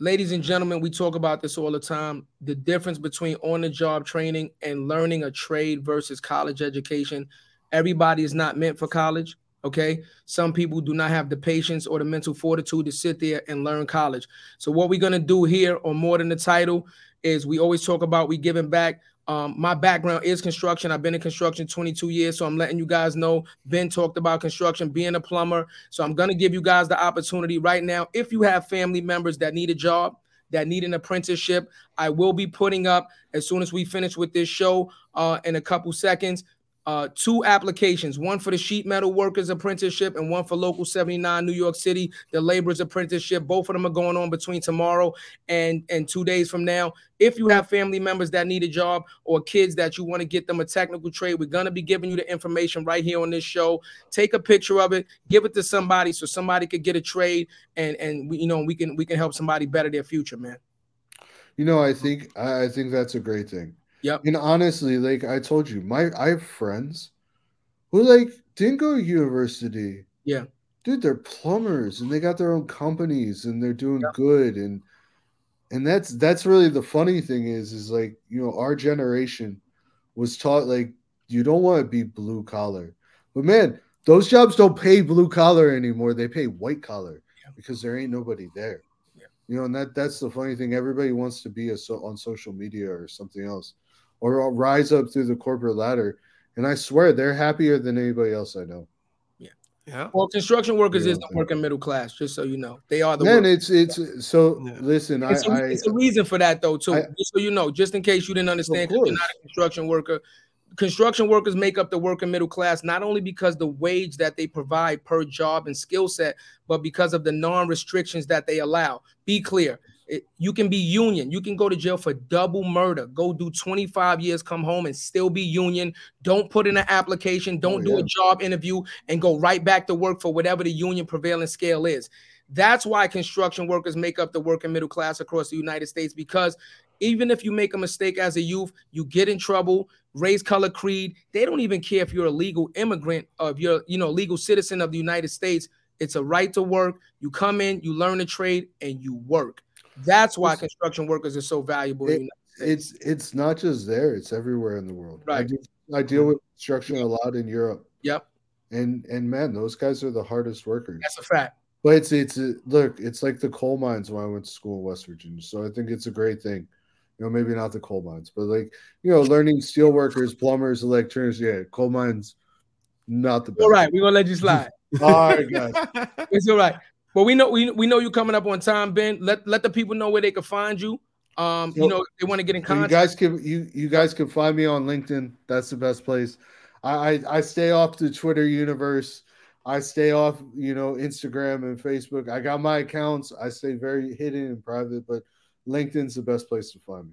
ladies and gentlemen, we talk about this all the time. The difference between on the job training and learning a trade versus college education. Everybody is not meant for college. Okay, some people do not have the patience or the mental fortitude to sit there and learn college. So what we're gonna do here on more than the title is we always talk about we giving back. Um, my background is construction. I've been in construction 22 years, so I'm letting you guys know. Ben talked about construction, being a plumber. So I'm gonna give you guys the opportunity right now. If you have family members that need a job, that need an apprenticeship, I will be putting up as soon as we finish with this show uh, in a couple seconds. Uh, two applications, one for the sheet metal workers apprenticeship and one for local 79 New York City, the laborers apprenticeship. Both of them are going on between tomorrow and, and two days from now. If you have family members that need a job or kids that you want to get them a technical trade, we're going to be giving you the information right here on this show. Take a picture of it, give it to somebody so somebody could get a trade and and we, you know we can we can help somebody better their future, man. You know, I think I I think that's a great thing. Yep. And honestly, like I told you, my I have friends who like didn't go to university. Yeah. dude, they're plumbers and they got their own companies and they're doing good and and that's that's really the funny thing is is like you know our generation was taught like you don't want to be blue collar, but man, those jobs don't pay blue collar anymore. They pay white collar Yeah. because there ain't nobody there. Yeah. You know, and that that's the funny thing. Everybody wants to be a so on social media or something else, or rise up through the corporate ladder. And I swear they're happier than anybody else I know. Yeah. Well, construction workers Yeah, is the okay. working middle class, just so you know. They are the Man, work- it's it's so Yeah. listen, I, it's, a, I it's a reason for that though, too. I- just so you know, just in case you didn't understand, 'cause you're not a construction worker. Construction workers make up the working middle class not only because the wage that they provide per job and skill set, but because of the non-restrictions that they allow. Be clear. It- you can be union. You can go to jail for double murder. Go do 25 years, come home and still be union. Don't put in an application. Don't Oh, do yeah. a job interview and go right back to work for whatever the union prevailing scale is. That's why construction workers make up the working middle class across the United States because even if you make a mistake as a youth, you get in trouble, race, color, creed. They don't even care if you're a legal immigrant of your, you know, legal citizen of the United States. It's a right to work. You come in, you learn a trade, and you work. That's why construction workers are so valuable. in the United States. it's it's not just there; it's everywhere in the world. I, Right. do, I deal with construction a lot in Europe, Yep, and and man, those guys are the hardest workers. that's a fact. But it's it's a, look, it's like the coal mines when I went to school in West Virginia. So I think it's a great thing. You know, maybe not the coal mines, but like you know, learning steel workers, plumbers, electricians. Yeah, coal mines, not the best. All right, we're gonna let you slide. all right, guys. It's all right. But we know we, we know you coming up on time, Ben. Let let the people know where they can find you. Um, you know, they want to get in So you guys can you you guys can find me on LinkedIn. That's the best place. I I, I stay off the Twitter universe. I stay off, you know, Instagram and Facebook. I got my accounts. I stay very hidden and private, but LinkedIn's the best place to find me.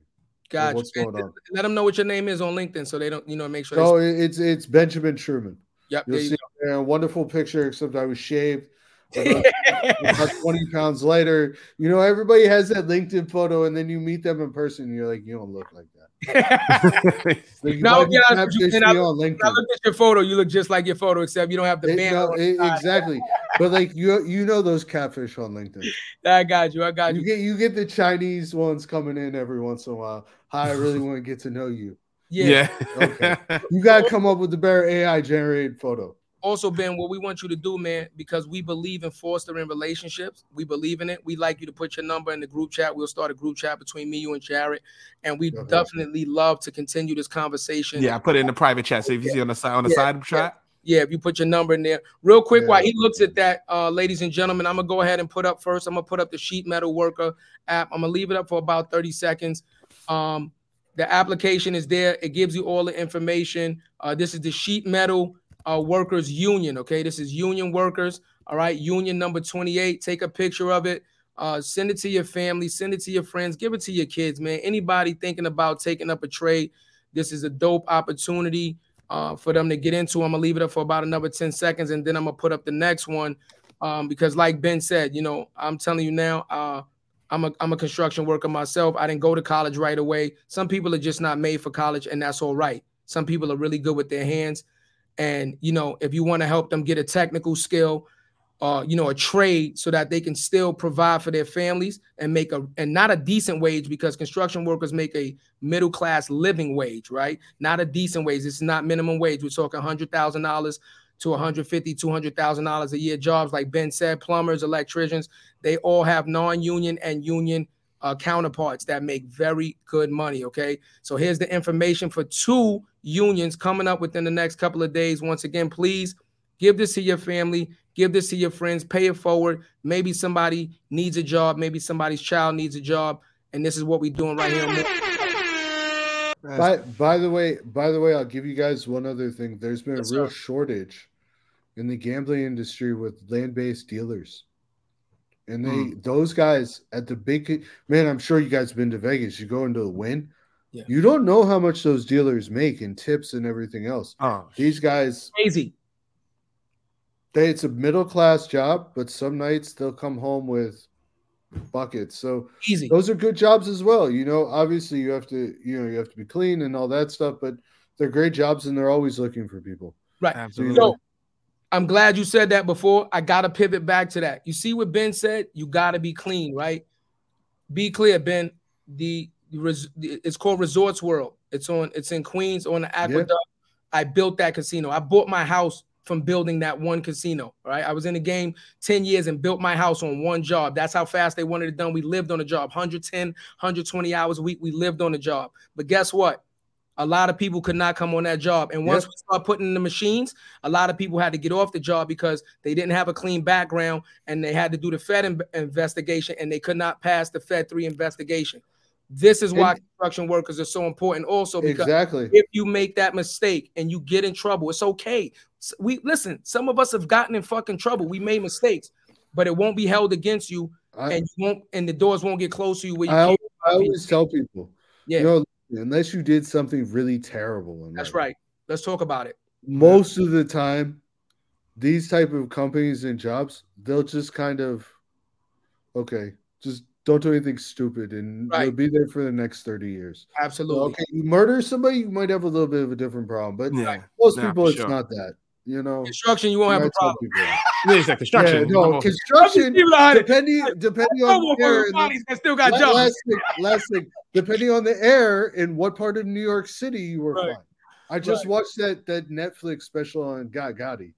Gotcha. what's going on? Let them know what your name is on LinkedIn so they don't, you know, make sure. So it's it's Benjamin Truman. yep. You'll There you see there a wonderful picture, except I was shaved. Uh, go. About 20 pounds later, you know, everybody has that LinkedIn photo, and then you meet them in person, and you're like, you don't look like that. Like, you No, be yeah, but you catfished cannot- me on I LinkedIn. looked at your photo. You look just like your photo, except you don't have the It- band. no, on. it- exactly. But like you, you know those catfish on LinkedIn. I got you. I got You you. get you get the Chinese ones coming in every once in a while. Hi, I really want to get to know you. Yeah. Yeah. okay. You got to come up with the better AI generated photo. Also, Ben, what we want you to do, man, because we believe in fostering relationships. We believe in it. We like you to put your number in the group chat. We'll start a group chat between me, you, and Jarrett, and we Okay. definitely love to continue this conversation. yeah, I put it in the private chat. So if you see on the side on the Yeah, side chat, Yeah, if you put your number in there. Real quick, Yeah. while he looks at that, uh, ladies and gentlemen, I'm gonna go ahead and put up first. I'm gonna put up the sheet metal worker app. I'm gonna leave it up for about 30 seconds. Um, the application is there, it gives you all the information. Uh, this is the sheet metal uh, workers union. Okay, this is union workers. All right, union number 28. Take a picture of it. Uh, send it to your family, send it to your friends, give it to your kids, man. Anybody thinking about taking up a trade, this is a dope opportunity uh, for them to get into. I'm gonna leave it up for about another 10 seconds, and then I'm gonna put up the next one. Um, because like Ben said, you know, I'm telling you now, uh, I'm a I'm a construction worker myself. I didn't go to college right away. Some people are just not made for college, and that's all right. Some people are really good with their hands. And you know, if you want to help them get a technical skill, uh, you know, a trade so that they can still provide for their families and make a and not a decent wage because construction workers make a middle class living wage, right? Not a decent wage. It's not minimum wage. We're talking hundred thousand dollars to 150 200,000 dollars a year jobs like Ben said plumbers electricians they all have non-union and union uh, counterparts that make very good money okay so here's the information for two unions coming up within the next couple of days once again please give this to your family give this to your friends pay it forward maybe somebody needs a job maybe somebody's child needs a job and this is what we're doing right here By by the way, by the way, I'll give you guys one other thing. There's been Yes, a real sir. shortage in the gambling industry with land-based dealers. And they Hmm. those guys at the big man, I'm sure you guys been to Vegas. You go into the Wynn. Yeah. You don't know how much those dealers make in tips and everything else. oh, These guys, crazy they it's a middle class job, but some nights they'll come home with buckets. So easy those are good jobs as well. You know, obviously you have to, you know, you have to be clean and all that stuff, but they're great jobs and they're always looking for people. right absolutely. So I'm glad you said that before. I gotta pivot back to that. You see what Ben said? You gotta be clean, right? Be clear, Ben. The, the res- it's called Resorts World. It's on. It's in Queens on the Aqueduct. I built that casino. I bought my house from building that one casino. Right. I was in the game 10 years and built my house on one job. That's how fast they wanted it done. We lived on a job 110, 120 hours a week. We lived on a job. But guess what? A lot of people could not come on that job. And once Yep. we start putting in the machines, a lot of people had to get off the job because they didn't have a clean background and they had to do the Fed in- investigation and they could not pass the Fed 3 investigation. This is why And- construction workers are so important also because Exactly. if you make that mistake and you get in trouble, it's okay. We listen, some of us have gotten in fucking trouble. We made mistakes, but it won't be held against you I, and you won't and the doors won't get closed to you where you I, can't. al- I always tell people, Yeah, you know, unless you did something really terrible, that's life, right. Let's talk about it. Most of the time, these type of companies and jobs, they'll just kind of, okay, just don't do anything stupid, and Right. you'll be there for the next thirty years. Absolutely. Okay, you murder somebody, you might have a little bit of a different problem, but Yeah. most Nah, people, it's sure. not that. You know, Construction, you won't have I a tell problem. people that. Yeah, it's like construction. Yeah, no, Come construction. People out Depending, depending on on, the air, for and the- bodies that still got La- jobs. Last thing, last thing. Depending on the air in what part of New York City you were Right. fine. I just Right. watched that that Netflix special on Get Gotti.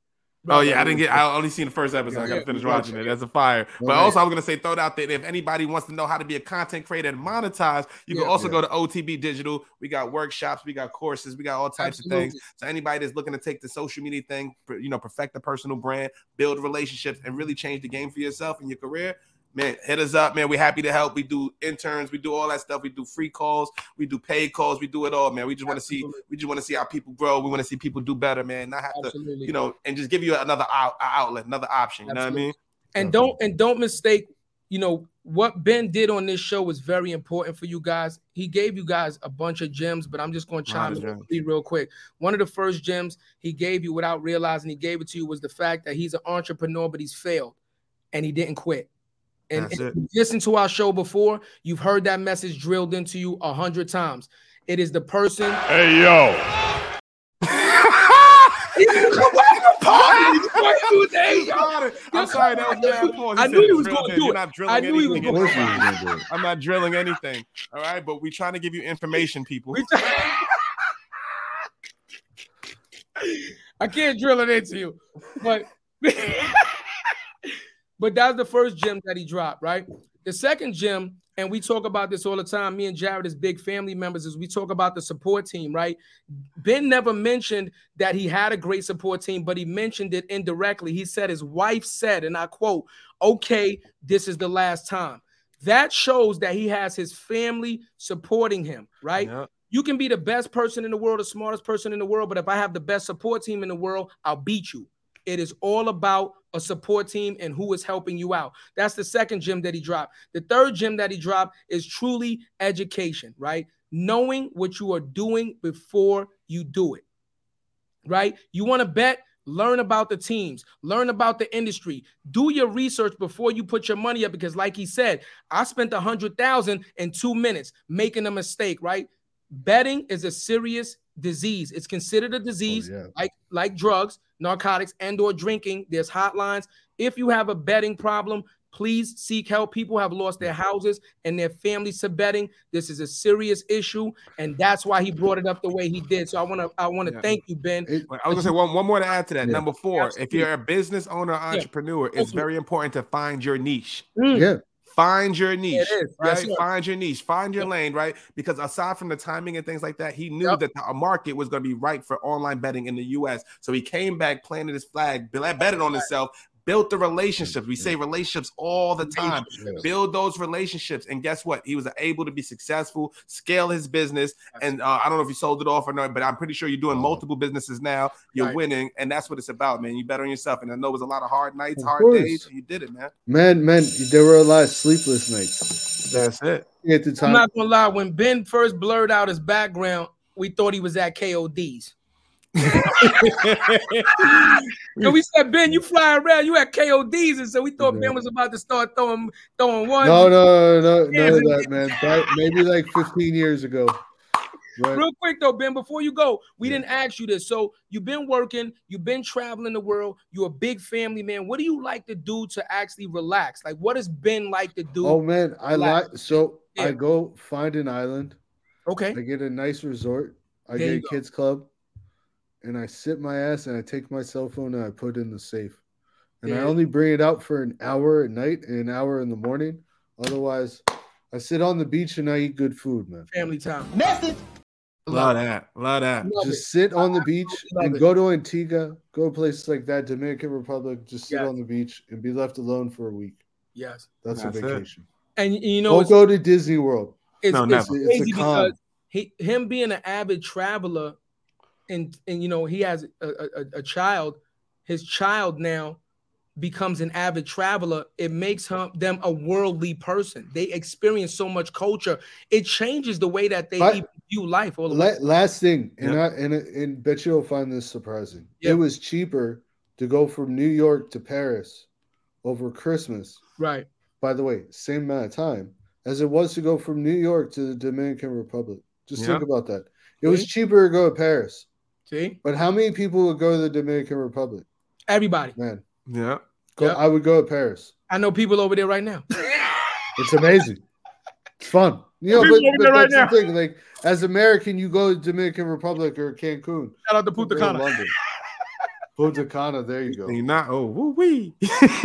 Oh yeah, I didn't get. I only seen the first episode. I gotta yeah, finish watching it. That's a fire. But also, I was gonna say, throw it out there. If anybody wants to know how to be a content creator and monetize, you Yeah. can also Yeah. go to OTB Digital. We got workshops, we got courses, we got all types of things. So anybody that's looking to take the social media thing, you know, perfect the personal brand, build relationships, and really change the game for yourself and your career. Man, hit us up, man. We're happy to help. We do interns, we do all that stuff. We do free calls, we do paid calls, we do it all, man. We just want to see, we just want to see how people grow. We want to see people do better, man. Not have to, you know, and just give you another out, outlet, another option. You know what I mean? and don't and don't mistake you know what ben did on this show was very important for you guys he gave you guys a bunch of gems but i'm just going to chime in real quick one of the first gems he gave you without realizing he gave it to you was the fact that he's an entrepreneur but he's failed and he didn't quit and That's if you listened to our show before you've heard that message drilled into you a hundred times it is the person Hey yo, I'm sorry, that was bad pause. I knew he was gonna do You're it. I knew he was anything Of into course me. you was gonna do it. I'm not drilling anything. All right, but we're trying to give you information, people. I can't drill it into you, but but that's the first gem that he dropped, right? The second gem, and we talk about this all the time. Me and Jarrett, as big family members, is we talk about the support team, right? Ben never mentioned that he had a great support team, but he mentioned it indirectly. He said his wife said, and I quote, "Okay, this is the last time." That shows that he has his family supporting him, right? Yeah. You can be the best person in the world, the smartest person in the world, but if I have the best support team in the world, I'll beat you. It is all about a support team and who is helping you out. That's the second gem that he dropped. The third gem that he dropped is truly education, right? Knowing what you are doing before you do it, right? You want to bet? Learn about the teams, learn about the industry, do your research before you put your money up. Because, like he said, I spent a hundred thousand in two minutes making a mistake, right? Betting is a serious disease. It's considered a oh, disease Oh, yeah. like like drugs, narcotics, and or drinking. There's hotlines. If you have a betting problem, please seek help. People have lost their houses and their families to betting. This is a serious issue, and that's why he brought it up the way he did. So I want to I want to Yeah. thank you, Ben. It- I was gonna say one, one more to add to that. Yeah. Number four, if you're a business owner, or entrepreneur, it's very important to find your niche. Mm, yeah, Find your niche. Right? Find your niche, find your lane, right? Because aside from the timing and things like that, he knew Yep. that the market was going to be right for online betting in the U.S. So he came back, planted his flag, betted on himself, built the relationships. We say relationships all the time. Build those relationships, and guess what? He was able to be successful, scale his business, and uh, I don't know if you sold it off or not, but I'm pretty sure you're doing Uh-huh. multiple businesses now. You're Right. winning, and that's what it's about, man. You bet on yourself, and I know it was a lot of hard nights, Of hard course. days. You did it, man. man, man, there were a lot of sleepless nights That's it. at the time. I'm not gonna lie. When Ben first blurred out his background, we thought he was at KOD's. So we said, Ben, you fly around, you at KOD's, and so we thought Yeah. Ben was about to start throwing throwing one. No, no, no, no, none of that, man. Maybe like 15 years ago. Right. Real quick though, Ben, before you go, we Yeah. didn't ask you this. So you've been working, you've been traveling the world, you're a big family man. What do you like to do to actually relax? Like, what has Ben like to do? Oh man, I like so Yeah. I go find an island. okay. I get a nice resort. I There get a go. kids club, and I sit my ass and I take my cell phone and I put it in the safe, and I only bring it out for an hour at night and an hour in the morning. Otherwise, I sit on the beach and I eat good food, man. Family time. Message. Love that. Love that. Love it. Just sit on the beach and it. go to Antigua, go to places like that, Dominican Republic. Just sit Yeah. on the beach and be left alone for a week. Yes. That's, That's a it. vacation. And you know, Don't go to Disney World. it's, No, it's never. It's a crazy con. because he him being an avid traveler and and you know he has a, a, a child his child now becomes an avid traveler it makes him them a worldly person they experience so much culture it changes the way that they Right. view life all. La- last thing, and Yeah. I and and bet you'll find this surprising. Yeah. It was cheaper to go from New York to Paris over Christmas. right By the way, same amount of time as it was to go from New York to the Dominican Republic. Just Yeah. think about that. It was cheaper to go to Paris. See But how many people would go to the Dominican Republic? everybody Man, Yeah. go, Yeah. I would go to Paris. i know people over there right now It's amazing. it's fun. You know, People but, over but there right that's the thing. Like as American, you go to Dominican Republic or Cancun. shout out to Don't Punta Cana. London. Punta Cana, there you go. You not oh woo wee.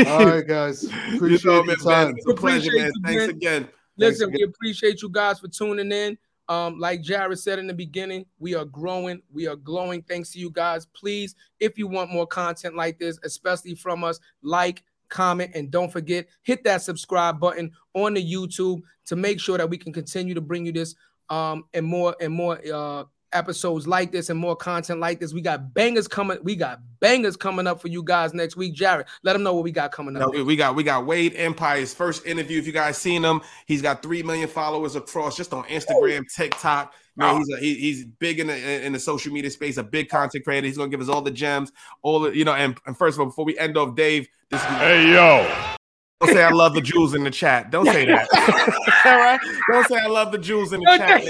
All right, guys. Appreciate you know, the man, time. man, It's a pleasure, Appreciate man. you, Thanks again. Listen, Thanks we appreciate you guys for tuning in. Um, like Jarrett said in the beginning, we are growing, we are glowing. Thanks to you guys. Please, if you want more content like this, especially from us, like, comment, and don't forget, hit that subscribe button on the YouTube to make sure that we can continue to bring you this um and more and more uh episodes like this and more content like this. We got bangers coming, we got bangers coming up for you guys next week. Jarrett, let them know what we got coming up. we- we got we got Wade Empire's first interview. If you guys seen him, he's got three million followers across just on Instagram, TikTok. Man, Oh. he's a, he, he's big in the in the social media space. A big content creator. He's gonna give us all the gems, all the you know. And, and first of all, before we end off, Dave, this is Hey yo, don't say I love the jewels in the chat. Don't say that. All right. Don't say I love the jewels in the chat.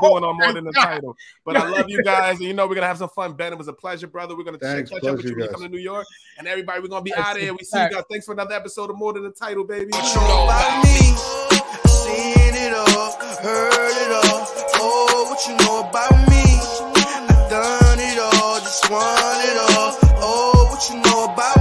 Going on more than the title. But I love you guys, and you know we're gonna have some fun. Ben, it was a pleasure, brother. We're gonna Thanks, catch up with you when you come to New York, and everybody, we're gonna be out of here. We see you guys. Thanks for another episode of More Than the Title, baby. Oh, what you know about